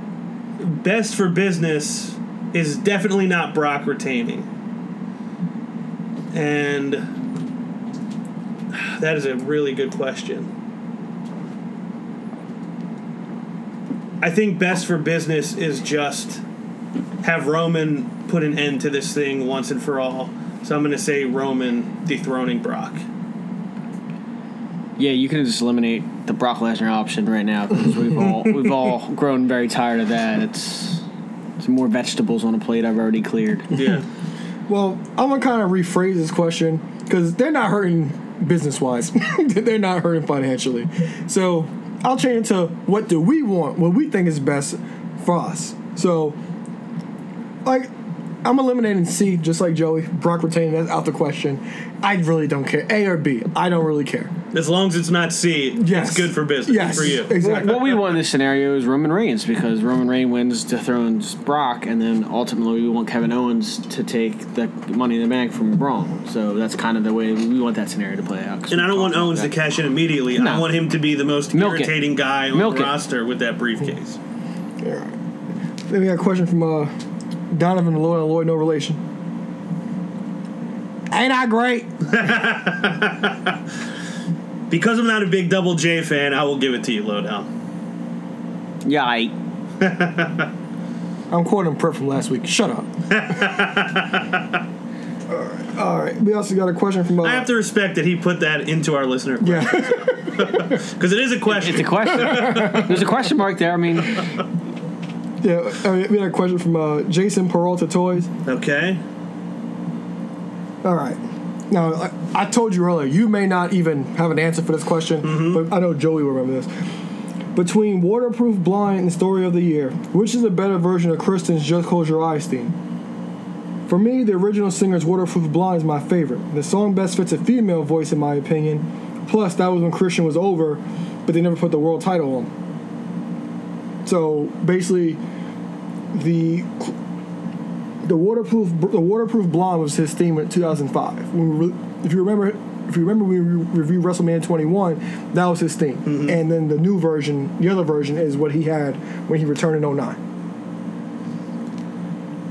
best for business is definitely not Brock retaining, and that is a really good question. I think best for business is just have Roman put an end to this thing once and for all. So I'm going to say Roman dethroning Brock. Yeah, you can just eliminate the Brock Lesnar option right now because we've all we've all grown very tired of that. It's it's more vegetables on a plate I've already cleared. Yeah. Well, I'm gonna kind of rephrase this question because they're not hurting business wise. they're not hurting financially. So I'll change it to what do we want? What we think is best for us. So, like, I'm eliminating C just like Joey. Brock retaining that's out the question. I really don't care. A or B. I don't really care. As long as it's not C, Yes. it's good for business. Yes, for you. exactly. what we want in this scenario is Roman Reigns because Roman Reigns wins, dethrones Brock, and then ultimately we want Kevin Owens to take the Money in the Bank from Braun. So that's kind of the way we want that scenario to play out. And I don't want talked about Owens to cash in immediately. I want him to be the most Milk it. irritating guy on Milk the it. roster with that briefcase. All right. Then we got a question from uh, Donovan Lloyd and Lloyd, no relation. Ain't I great? Because I'm not a big Double J fan, I will give it to you, Lowdown. Yeah, I, I'm quoting Prep from last week. Shut up. all right. All right. We also got a question from. Uh, I have to respect that he put that into our listener Yeah. because it is a question. it's a question. There's a question mark there. I mean, yeah. I mean, we got a question from uh, Jason Peralta Toys. okay. All right. Now, I, I told you earlier, you may not even have an answer for this question, but I know Joey will remember this. Between Waterproof Blonde and Story of the Year, which is a better version of Christian's Just Close Your Eyes theme? For me, the original singer's Waterproof Blonde is my favorite. The song best fits a female voice, in my opinion. Plus, that was when Christian was over, but they never put the world title on. So basically, the the waterproof the waterproof blonde was his theme in 2005. When we re- if you remember, if you remember, we re- reviewed WrestleMania 21. That was his theme, mm-hmm. and then the new version, the other version, is what he had when he returned in 09.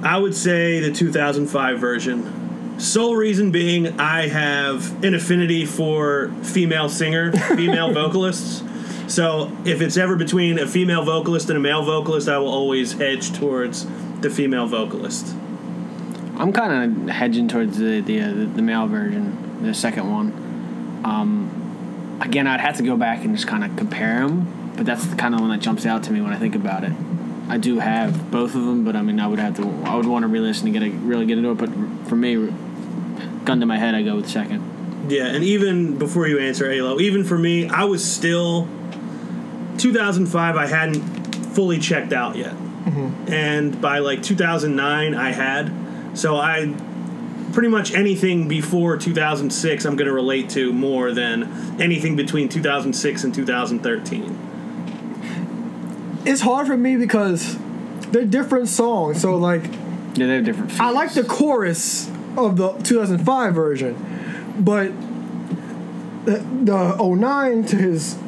I would say the 2005 version. Sole reason being, I have an affinity for female singer, female vocalists. So if it's ever between a female vocalist and a male vocalist, I will always hedge towards the female vocalist. I'm kind of hedging towards the the, uh, the male version, the second one. Um, again, I'd have to go back and just kind of compare them, but that's the kind of one that jumps out to me when I think about it. I do have both of them, but I mean, I would have to. I would want to re-listen to get a, really get into it. But for me, gun to my head, I go with second. Yeah, and even before you answer Alo, even for me, I was still 2005. I hadn't fully checked out yet, mm-hmm. and by like 2009, I had. So I pretty much anything before 2006, I'm going to relate to more than anything between 2006 and 2013. It's hard for me because they're different songs. So like, Yeah, they have different. Feels. I like the chorus of the 2005 version, but the, the 09 to his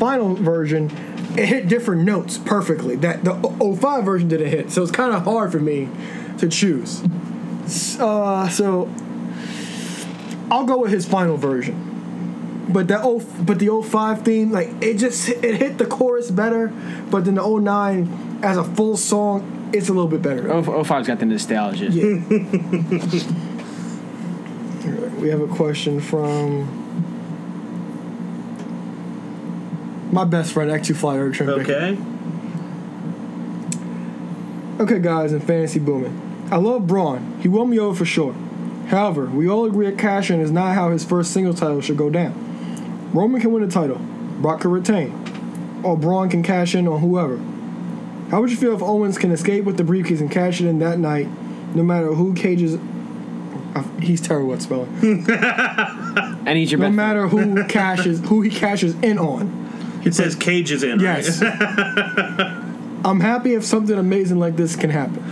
final version, it hit different notes perfectly. That the 05 version didn't hit, so it's kind of hard for me to choose. Uh, so I'll go with his final version. But that oh, but the 05 theme, like it just it hit the chorus better. But then the 09 as a full song, it's a little bit better. Oh, 05's got the nostalgia. Yeah. we have a question from my best friend, X2 Fly Urchin. Okay. Okay, guys, in Fantasy Booming. I love Braun. He won me over for sure. However, we all agree that cash in is not how his first single title should go down. Roman can win the title, Brock can retain, or Braun can cash in on whoever. How would you feel if Owens can escape with the briefcase and cash it in that night, no matter who cages? He's terrible at spelling. And he's your No best. matter who cashes, who he cashes in on. It says cages in. right? Yes. I'm happy if something amazing like this can happen.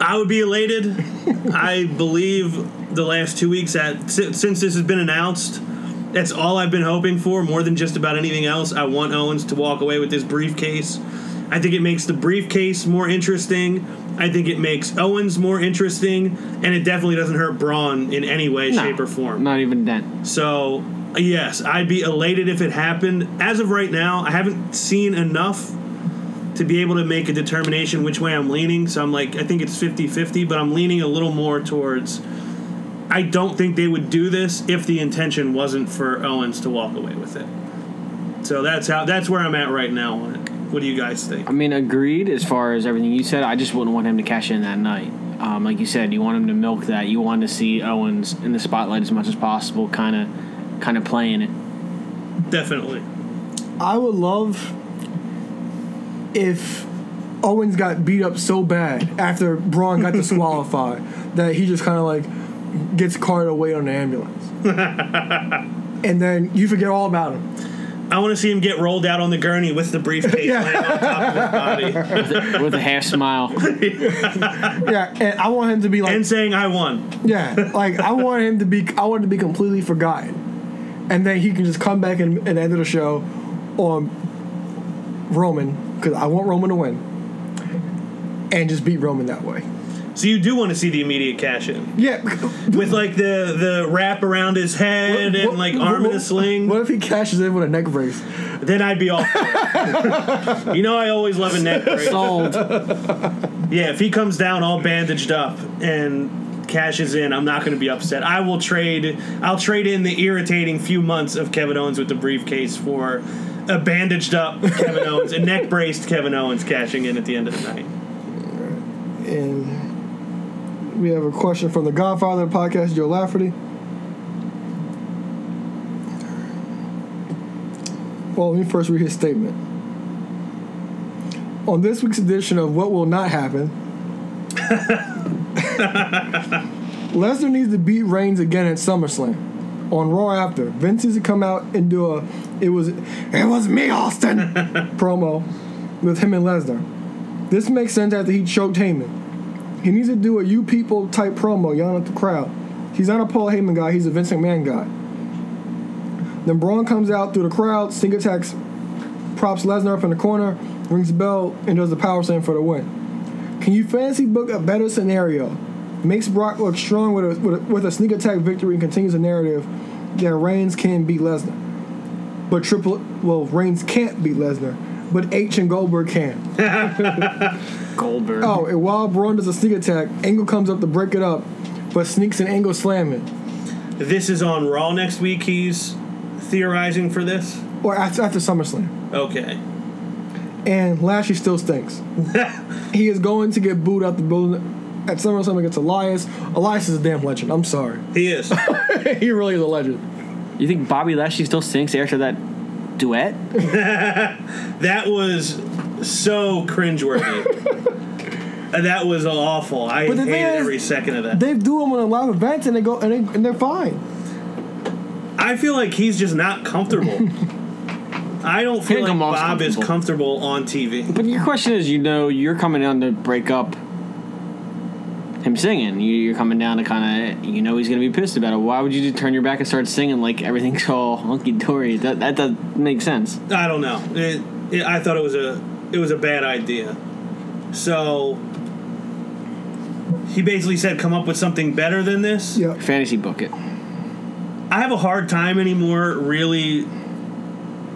I would be elated. I believe the last two weeks at si- since this has been announced, that's all I've been hoping for more than just about anything else. I want Owens to walk away with this briefcase. I think it makes the briefcase more interesting. I think it makes Owens more interesting, and it definitely doesn't hurt Braun in any way, No, shape, or form. Not even dent. So, yes, I'd be elated if it happened. As of right now, I haven't seen enough to be able to make a determination which way I'm leaning. So I'm like, I think it's 50 50, but I'm leaning a little more towards. I don't think they would do this if the intention wasn't for Owens to walk away with it. So that's how that's where I'm at right now on it. What do you guys think? I mean, agreed as far as everything you said. I just wouldn't want him to cash in that night. Um, like you said, you want him to milk that. You want to see Owens in the spotlight as much as possible, kind of, kind of playing it. Definitely. I would love if Owens got beat up so bad after Braun got disqualified that he just kind of like gets carted away on an ambulance. and then you forget all about him. I want to see him get rolled out on the gurney with the briefcase Yeah. laying on top of his body with a half smile. Yeah, and I want him to be like and saying, I won. Yeah, like I want him to be. I want him to be completely forgotten, and then he can just come back and, and end the show on Roman because I want Roman to win, and just beat Roman that way. So you do want to see the immediate cash in. Yeah, with like the the wrap around his head and like arm in a sling. What if he cashes in with a neck brace? Then I'd be all. you know, I always love a neck brace. Sold. Yeah, if he comes down all bandaged up and cashes in, I'm not going to be upset. I will trade. I'll trade in the irritating few months of Kevin Owens with the briefcase for a bandaged up Kevin Owens, a neck braced Kevin Owens cashing in at the end of the night. And we have a question from the Godfather podcast, Joe Lafferty. Well, let me first read his statement. On this week's edition of What Will Not Happen, Lesnar needs to beat Reigns again at SummerSlam. On Raw after, Vince needs to come out and do a "It was it was me, Austin" promo with him and Lesnar. This makes sense after he choked Heyman. He needs to do a "You People" type promo, yelling at the crowd. He's not a Paul Heyman guy; he's a Vince McMahon guy. Then Braun comes out through the crowd, sneak attacks, props Lesnar up in the corner, rings the bell, and does the power slam for the win. Can you fantasy book a better scenario makes Brock look strong with a, with a, with a sneak attack victory and continues the narrative that Reigns can beat Lesnar. But Triple, well, Reigns can't beat Lesnar, but H and Goldberg can. Goldberg. Oh, and while Braun does a sneak attack, Angle comes up to break it up, but sneaks an Angle slam it. This is on Raw next week. He's theorizing for this. Or after, after SummerSlam. Okay. And Lashley still stinks. he is going to get booed out the building at SummerSlam against Elias. Elias is a damn legend. I'm sorry. He is. he really is a legend. You think Bobby Lashley still stinks after that duet? that was so cringeworthy. Uh, that was awful. I But the hated is, every second of that. They do them on a live events and they go and, they, and they're fine. I feel like he's just not comfortable. I don't feel like I'm always Bob is comfortable. comfortable on TV. But your question is, you know, you're coming down to break up him singing. You- You're coming down to kind of, you know, he's going to be pissed about it. Why would you just turn your back and start singing like everything's all hunky dory? That that doesn't make sense. I don't know. It, it, I thought it was a it was a bad idea. So he basically said, "Come up with something better than this." Yeah. Fantasy book it. I have a hard time anymore really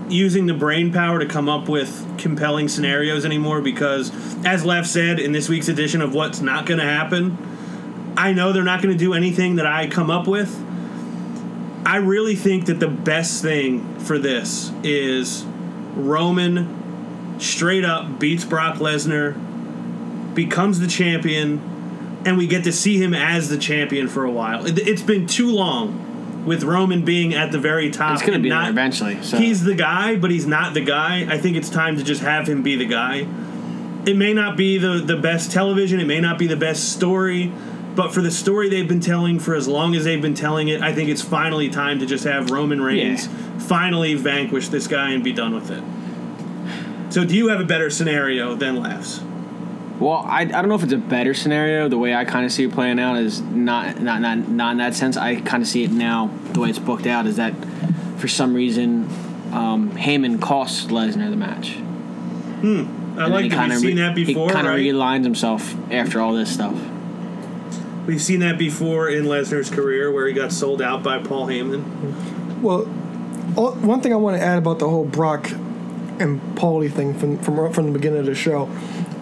using the brain power to come up with compelling scenarios anymore because as Lev said in this week's edition of what's not going to happen, I know they're not going to do anything that I come up with. I really think that the best thing for this is Roman straight up beats Brock Lesnar, becomes the champion, and we get to see him as the champion for a while. It, it's been too long with Roman being at the very top. It's going to be not- there eventually. So. He's the guy, but he's not the guy. I think it's time to just have him be the guy. It may not be the, the best television, it may not be the best story, but for the story they've been telling for as long as they've been telling it, I think it's finally time to just have Roman Reigns Yeah. finally vanquish this guy and be done with it. So, do you have a better scenario than laughs? Well, I, I don't know if it's a better scenario. The way I kind of see it playing out is not not not not in that sense. I kind of see it now the way it's booked out is that for some reason um, Heyman costs Lesnar the match. Hmm. I like that. We've seen that before, He kind of right? realigns himself after all this stuff. We've seen that before in Lesnar's career where he got sold out by Paul Heyman. Well, all, one thing I want to add about the whole Brock and Paulie thing from from from the beginning of the show,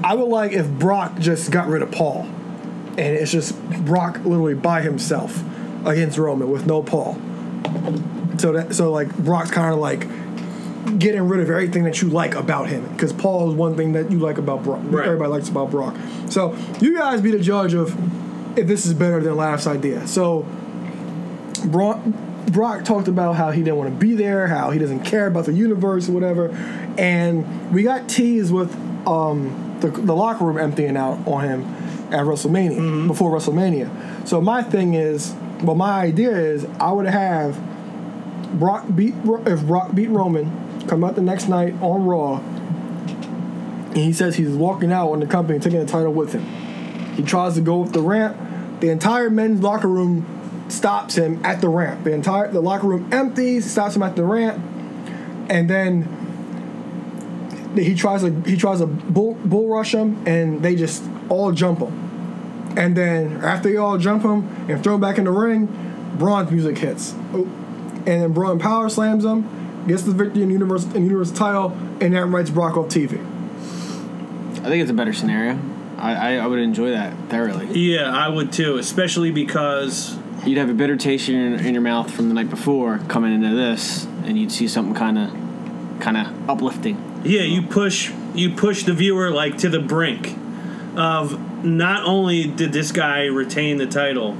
I would like if Brock just got rid of Paul, and it's just Brock literally by himself against Roman with no Paul. So that so like Brock's kind of like getting rid of everything that you like about him because Paul is one thing that you like about Brock. Right. Everybody likes about Brock. So you guys be the judge of if this is better than Laugh's idea. So Brock, Brock talked about how he didn't want to be there, how he doesn't care about the universe or whatever, and we got teased with um, the, the locker room emptying out on him at WrestleMania mm-hmm. before WrestleMania. So my thing is, well, my idea is I would have Brock beat if Brock beat Roman, come out the next night on Raw, and he says he's walking out on the company taking the title with him. He tries to go up the ramp. The entire men's locker room stops him at the ramp. The entire the locker room empties, stops him at the ramp, and then he tries to he tries to bull, bull rush him, and they just all jump him. And then after they all jump him and throw him back in the ring, Braun's music hits, Oh. and then Braun power slams him, gets the victory in the universe in the universe title, and that writes Brock off TV. I think it's a better scenario. I, I, I would enjoy that thoroughly. Yeah, I would too, especially because You'd have a bitter taste in your, in your mouth from the night before coming into this, and you'd see something kind of kind of uplifting. Yeah, you push you push the viewer like to the brink of not only did this guy retain the title,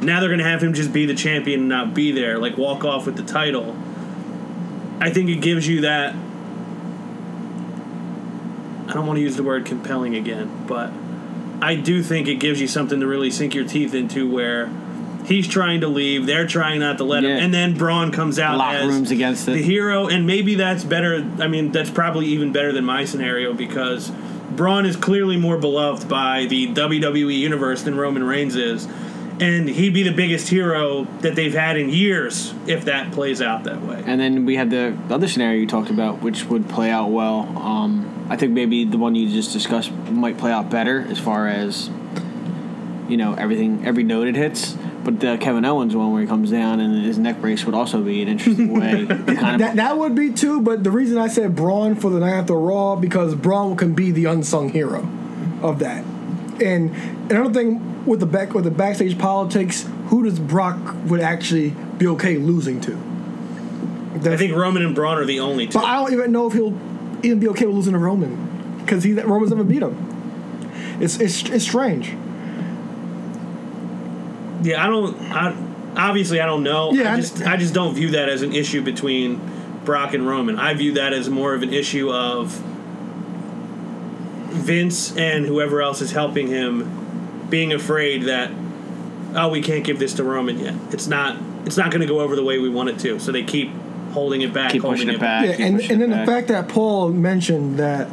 now they're gonna have him just be the champion and not be there, like walk off with the title. I think it gives you that. I don't want to use the word compelling again, but I do think it gives you something to really sink your teeth into where he's trying to leave, they're trying not to let Yeah. him, and then Braun comes out Locker as rooms against the hero, and maybe that's better. I mean, that's probably even better than my scenario because Braun is clearly more beloved by the WWE universe than Roman Reigns is, and he'd be the biggest hero that they've had in years if that plays out that way. And then we had the other scenario you talked about, which would play out well. Um, I think maybe the one you just discussed might play out better as far as you know everything every note it hits. But the Kevin Owens one where he comes down and his neck brace would also be an interesting way kind of That that would be too, but the reason I said Braun for the night after Raw because Braun can be the unsung hero of that. And another thing with the back with the backstage politics, who does Brock would actually be okay losing to? I think Roman and Braun are the only two. But I don't even know if he'll even be okay with losing to Roman because he that Roman's never beat him. It's it's it's strange. Yeah, I don't. I, obviously, I don't know. Yeah, I I- just I just don't view that as an issue between Brock and Roman. I view that as more of an issue of Vince and whoever else is helping him being afraid that oh we can't give this to Roman yet. It's not it's not going to go over the way we want it to. So they keep holding it back, keep holding pushing it back. Yeah, and pushing and it then the fact that Paul mentioned that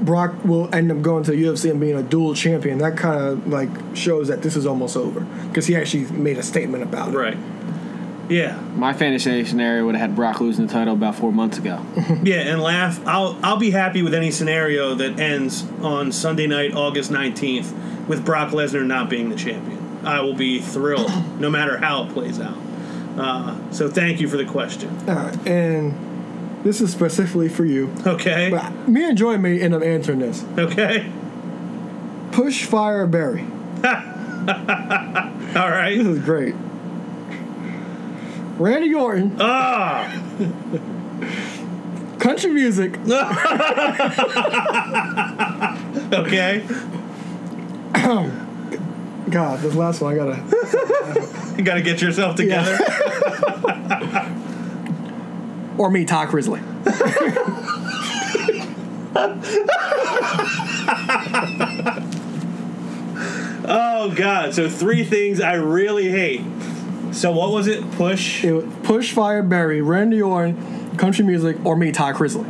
Brock will end up going to the UFC and being a dual champion, that kind of like shows that this is almost over because he actually made a statement about it. Right. Yeah. My fantasy scenario would have had Brock losing the title about four months ago. Yeah, and laugh. I'll I'll be happy with any scenario that ends on Sunday night, August nineteenth, with Brock Lesnar not being the champion. I will be thrilled, no matter how it plays out. Uh, so thank you for the question. All right, and this is specifically for you. Okay. But me and Joy may end up answering this. Okay. Push Fire Barry. All right. This is great. Randy Orton, Ah. country music, Okay. God, this last one I gotta. You got to get yourself together. Or me, Todd Chrisley. Oh God. So three things I really hate. So what was it? Push. It was Push Fire Barry, Randy Orton, country music, or me, Todd Chrisley.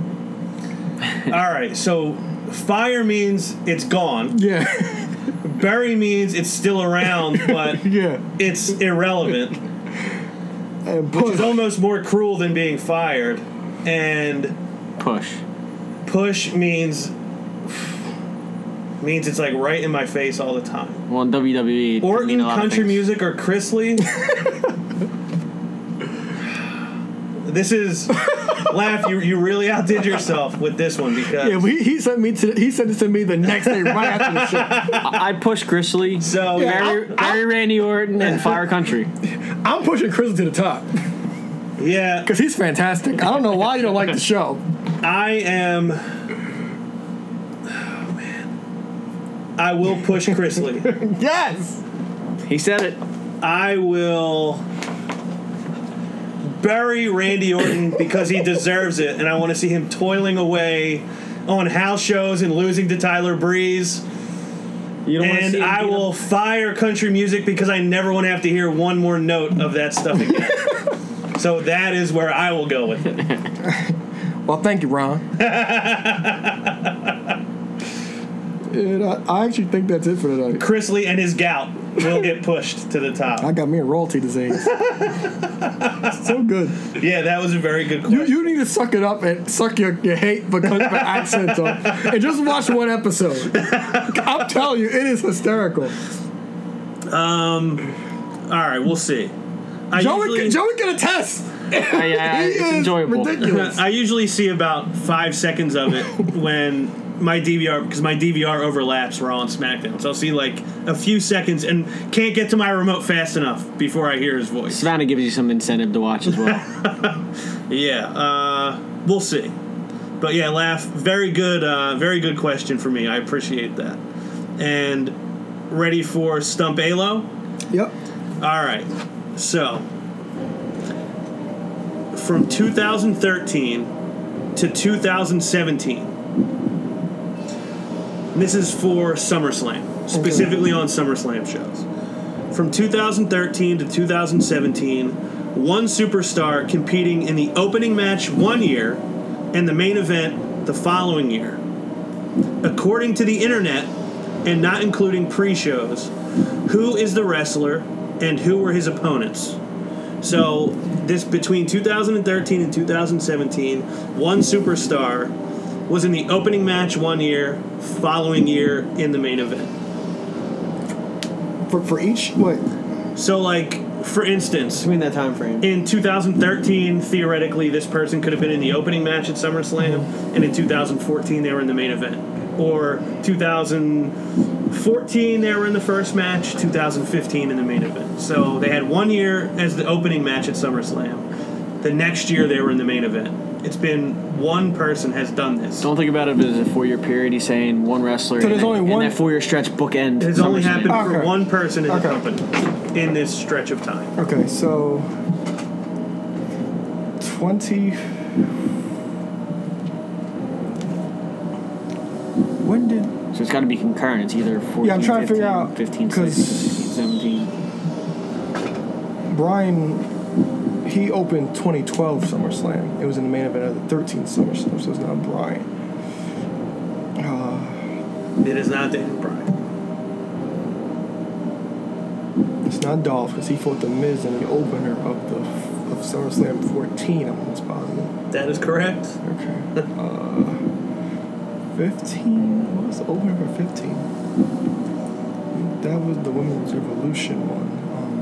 All right. So fire means it's gone. Yeah, Bury means it's still around, but yeah. it's irrelevant. And which is almost more cruel than being fired. And Push. push means means it's like right in my face all the time. Well, in WWE, it can Orton, mean a lot country things. music, or Chrisley. this is laugh. You you really outdid yourself with this one because yeah, he, he sent me to he sent this to me the next day right after the show. I- I'd push Chrisley, so Barry, Barry Randy Orton, and Fire Country. I'm pushing Chrisley to the top yeah. because he's fantastic. I don't know why you don't like the show. I am. Oh man, I will push Chrisley. Yes. He said it. I will bury Randy Orton because he deserves it, and I want to see him toiling away on house shows and losing to Tyler Breeze. You don't And I will up- fire country music because I never want to have to hear one more note of that stuff again. so that is where I will go with it. Well, thank you, Ron. and I, I actually think that's it for tonight. Chrisley and his gout will get pushed to the top. I got me a royalty disease. so good. Yeah, that was a very good You, question. you need to suck it up and suck your, your hate because of the accent on and just watch one episode. I'll tell you, it is hysterical. Um, All right, we'll see. I Joey, usually- Joey can attest. Yeah, yeah, He it's is enjoyable. ridiculous. I usually see about five seconds of it when my DVR because my DVR overlaps Raw and SmackDown. So I'll see like a few seconds and can't get to my remote fast enough before I hear his voice. Savannah gives you some incentive to watch as well. Yeah, uh, we'll see. But yeah, laugh. Very good, uh, very good question for me. I appreciate that. And ready for Stump Alo? Yep. All right. So, from 2013 to 2017, this is for SummerSlam, specifically on SummerSlam shows. From 2013 to 2017, one superstar competing in the opening match one year and the main event the following year. According to the internet, and not including pre shows, who is the wrestler and who were his opponents. So this between 2013 and 2017, one superstar was in the opening match one year, following year in the main event. for, for each what? So, like, for instance, Between that time frame. in 2013, theoretically, this person could have been in the opening match at SummerSlam, and in 2014, they were in the main event. Or 2014, they were in the first match, 2015 in the main event. So they had one year as the opening match at SummerSlam. The next year, they were in the main event. It's been one person has done this. Don't think about it as a four year period. He's saying one wrestler. So there's and, only and one- that four year stretch bookend. It's only SummerSlam. happened for one person in the company in this stretch of time. Okay, so twenty. When did So it's got to be concurrent. It's either 14, Yeah, I'm trying to 15, figure out, 15, 'cause- 16, 17. Bryan? He opened 2012 SummerSlam. It was in the main event of the 13th SummerSlam, so it's not Bryan. Uh, It is not Daniel Bryan. it's not Dolph because he fought the Miz in the opener of the of SummerSlam 14. I'm almost positive. That is correct. Okay. Uh, 15? What was the opener for 15? That was the Women's Revolution one. Um,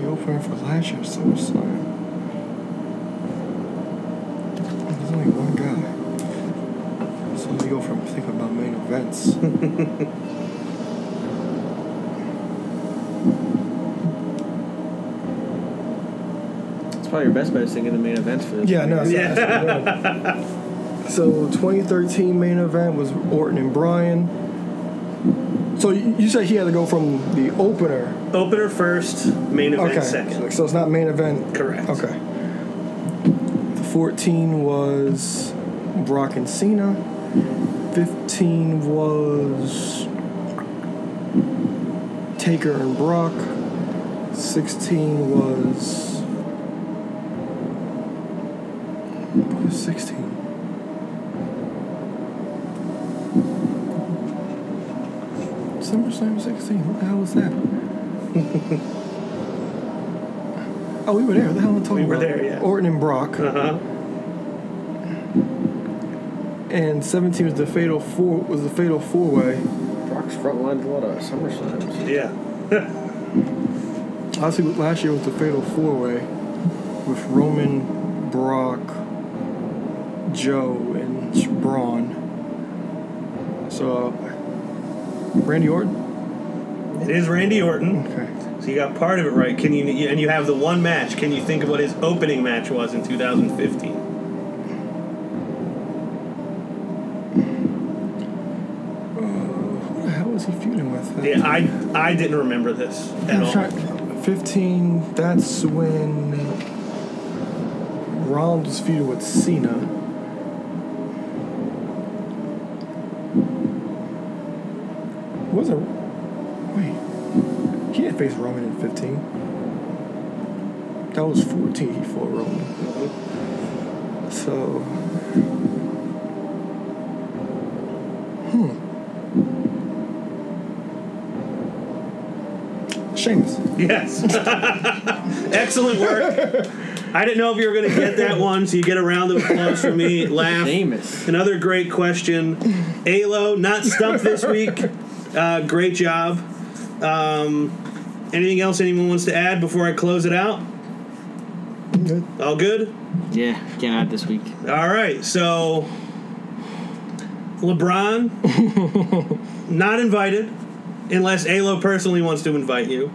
the opener for last year's SummerSlam. There's only one guy. So let me go from thinking about main events. It's probably your best bet is thinking the main events for this. Yeah, no. it's Yeah. not- So 2013 main event was Orton and Bryan. So you you said he had to go from the opener. Opener first, main event Okay. second. So it's not main event. Correct. Okay. The 14 was Brock and Cena. 15 was Taker and Brock. 16 was. What was 16? SummerSlam 16. What the hell? Oh, we were there. What the hell am I talking We were about? there, yeah. Orton and Brock. Uh huh. and 17 was the fatal four was the fatal four way. Brock's front line's a lot of SummerSlams. Yeah. Obviously, last year was the fatal four way with Roman, Brock, Joe, and Braun. So, uh, Randy Orton. It is Randy Orton. Okay. So you got part of it right. Can you and you have the one match? Can you think of what his opening match was in 2015? Uh, who the hell was he feuding with? Yeah, I I didn't remember this at all. trying- 15. That's when Rollins was feuding with Cena. Wasn't wait? He face Roman in 15. That was 14. He fought Roman. So. Hmm. Sheamus. Yes. Excellent work. I didn't know if you were going to get that one, so you get a round of applause for me. Laugh. Famous. Another great question. Alo, not stumped this week. Uh, great job. Um, anything else anyone wants to add before I close it out? Good. All good? Yeah, can't add this week. All right, so LeBron not invited unless Alo personally wants to invite you.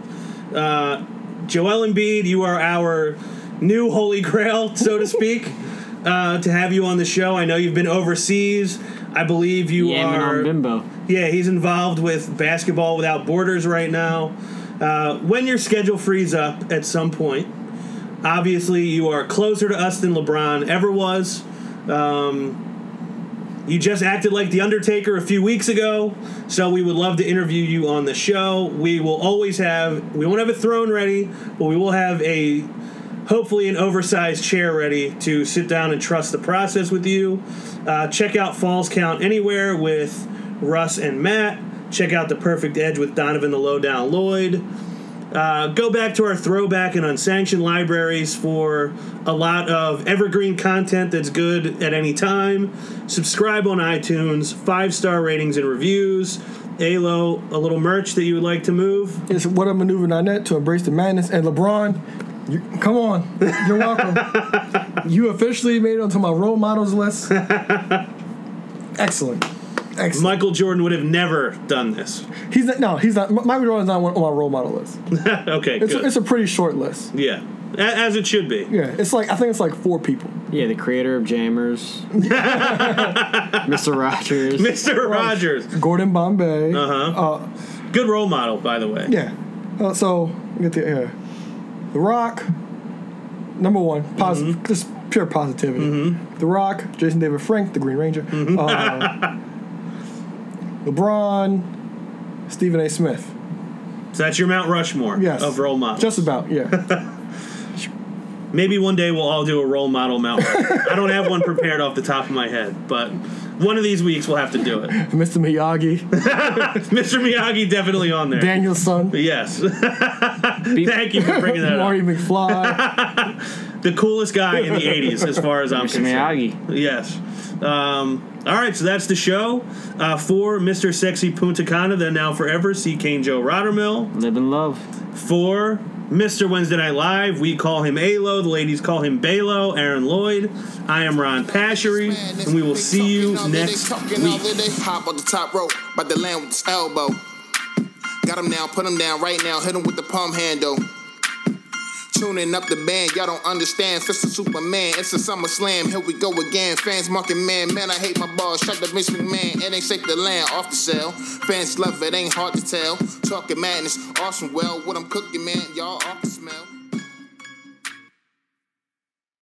Uh, Joel Embiid, you are our new holy grail, so to speak, uh, to have you on the show. I know you've been overseas. I believe you Yamming are. on Bimbo. Yeah, he's involved with Basketball Without Borders right now. Uh, when your schedule frees up at some point, obviously you are closer to us than LeBron ever was. Um, you just acted like The Undertaker a few weeks ago, so we would love to interview you on the show. We will always have, we won't have a throne ready, but we will have a, hopefully, an oversized chair ready to sit down and trust the process with you. Uh, check out Falls Count Anywhere with Russ and Matt. Check out The Perfect Edge with Donovan the Lowdown Lloyd. Uh, go back to our throwback and unsanctioned libraries for a lot of evergreen content that's good at any time. Subscribe on iTunes, five star ratings and reviews. Alo, a little merch that you would like to move. It's what I'm whatamaneuver.net to embrace the madness. And LeBron, you, come on. You're welcome. you officially made it onto my role models list. Excellent. Excellent. Michael Jordan would have never done this. He's not, no, he's not. Michael Jordan's not on my role model list. okay, It's, good. a, it's a pretty short list. yeah, A- as it should be. Yeah, it's like I think it's like four people. Yeah, the creator of Jammers, Mr. Rogers. Mr. Rogers, Gordon Bombay. Uh-huh. Uh, good role model, by the way. yeah. Uh, so get the yeah. The Rock. Number one, positive, Mm-hmm. just pure positivity. The Rock, Jason David Frank, the Green Ranger. Mm-hmm. Uh, LeBron, Stephen A. Smith. So that's your Mount Rushmore Yes. of role models. Just about, yeah. Maybe one day we'll all do a role model Mount. Rushmore. I don't have one prepared off the top of my head, but one of these weeks we'll have to do it. Mr. Miyagi, Mr. Miyagi definitely on there. Daniel-san, Yes. Thank you for bringing that Marty up. McFly. The coolest guy in the 80s, as far as I'm Mr. concerned. Miyagi. Yes. Um, all right, so that's the show. Uh, for Mr. Sexy Punta Cana, then now forever, see Kane Joe Rottermill. Live and love. For Mr. Wednesday Night Live, we call him Alo. The ladies call him Balo. Aaron Lloyd. I am Ron Pashery, and we will see you next week. Hop on the top rope, by the land with his elbow. Got him down, put him down right now, hit him with the palm handle. Tuning up the band, y'all don't understand. Fist of Superman, it's a summer slam. Here we go again. Fans marking man, man, I hate my balls. Shut the Vince McMahon, it ain't shake the land off the cell. Fans love it, ain't hard to tell. Talking madness, awesome. Well, what I'm cooking, man, y'all off the smell.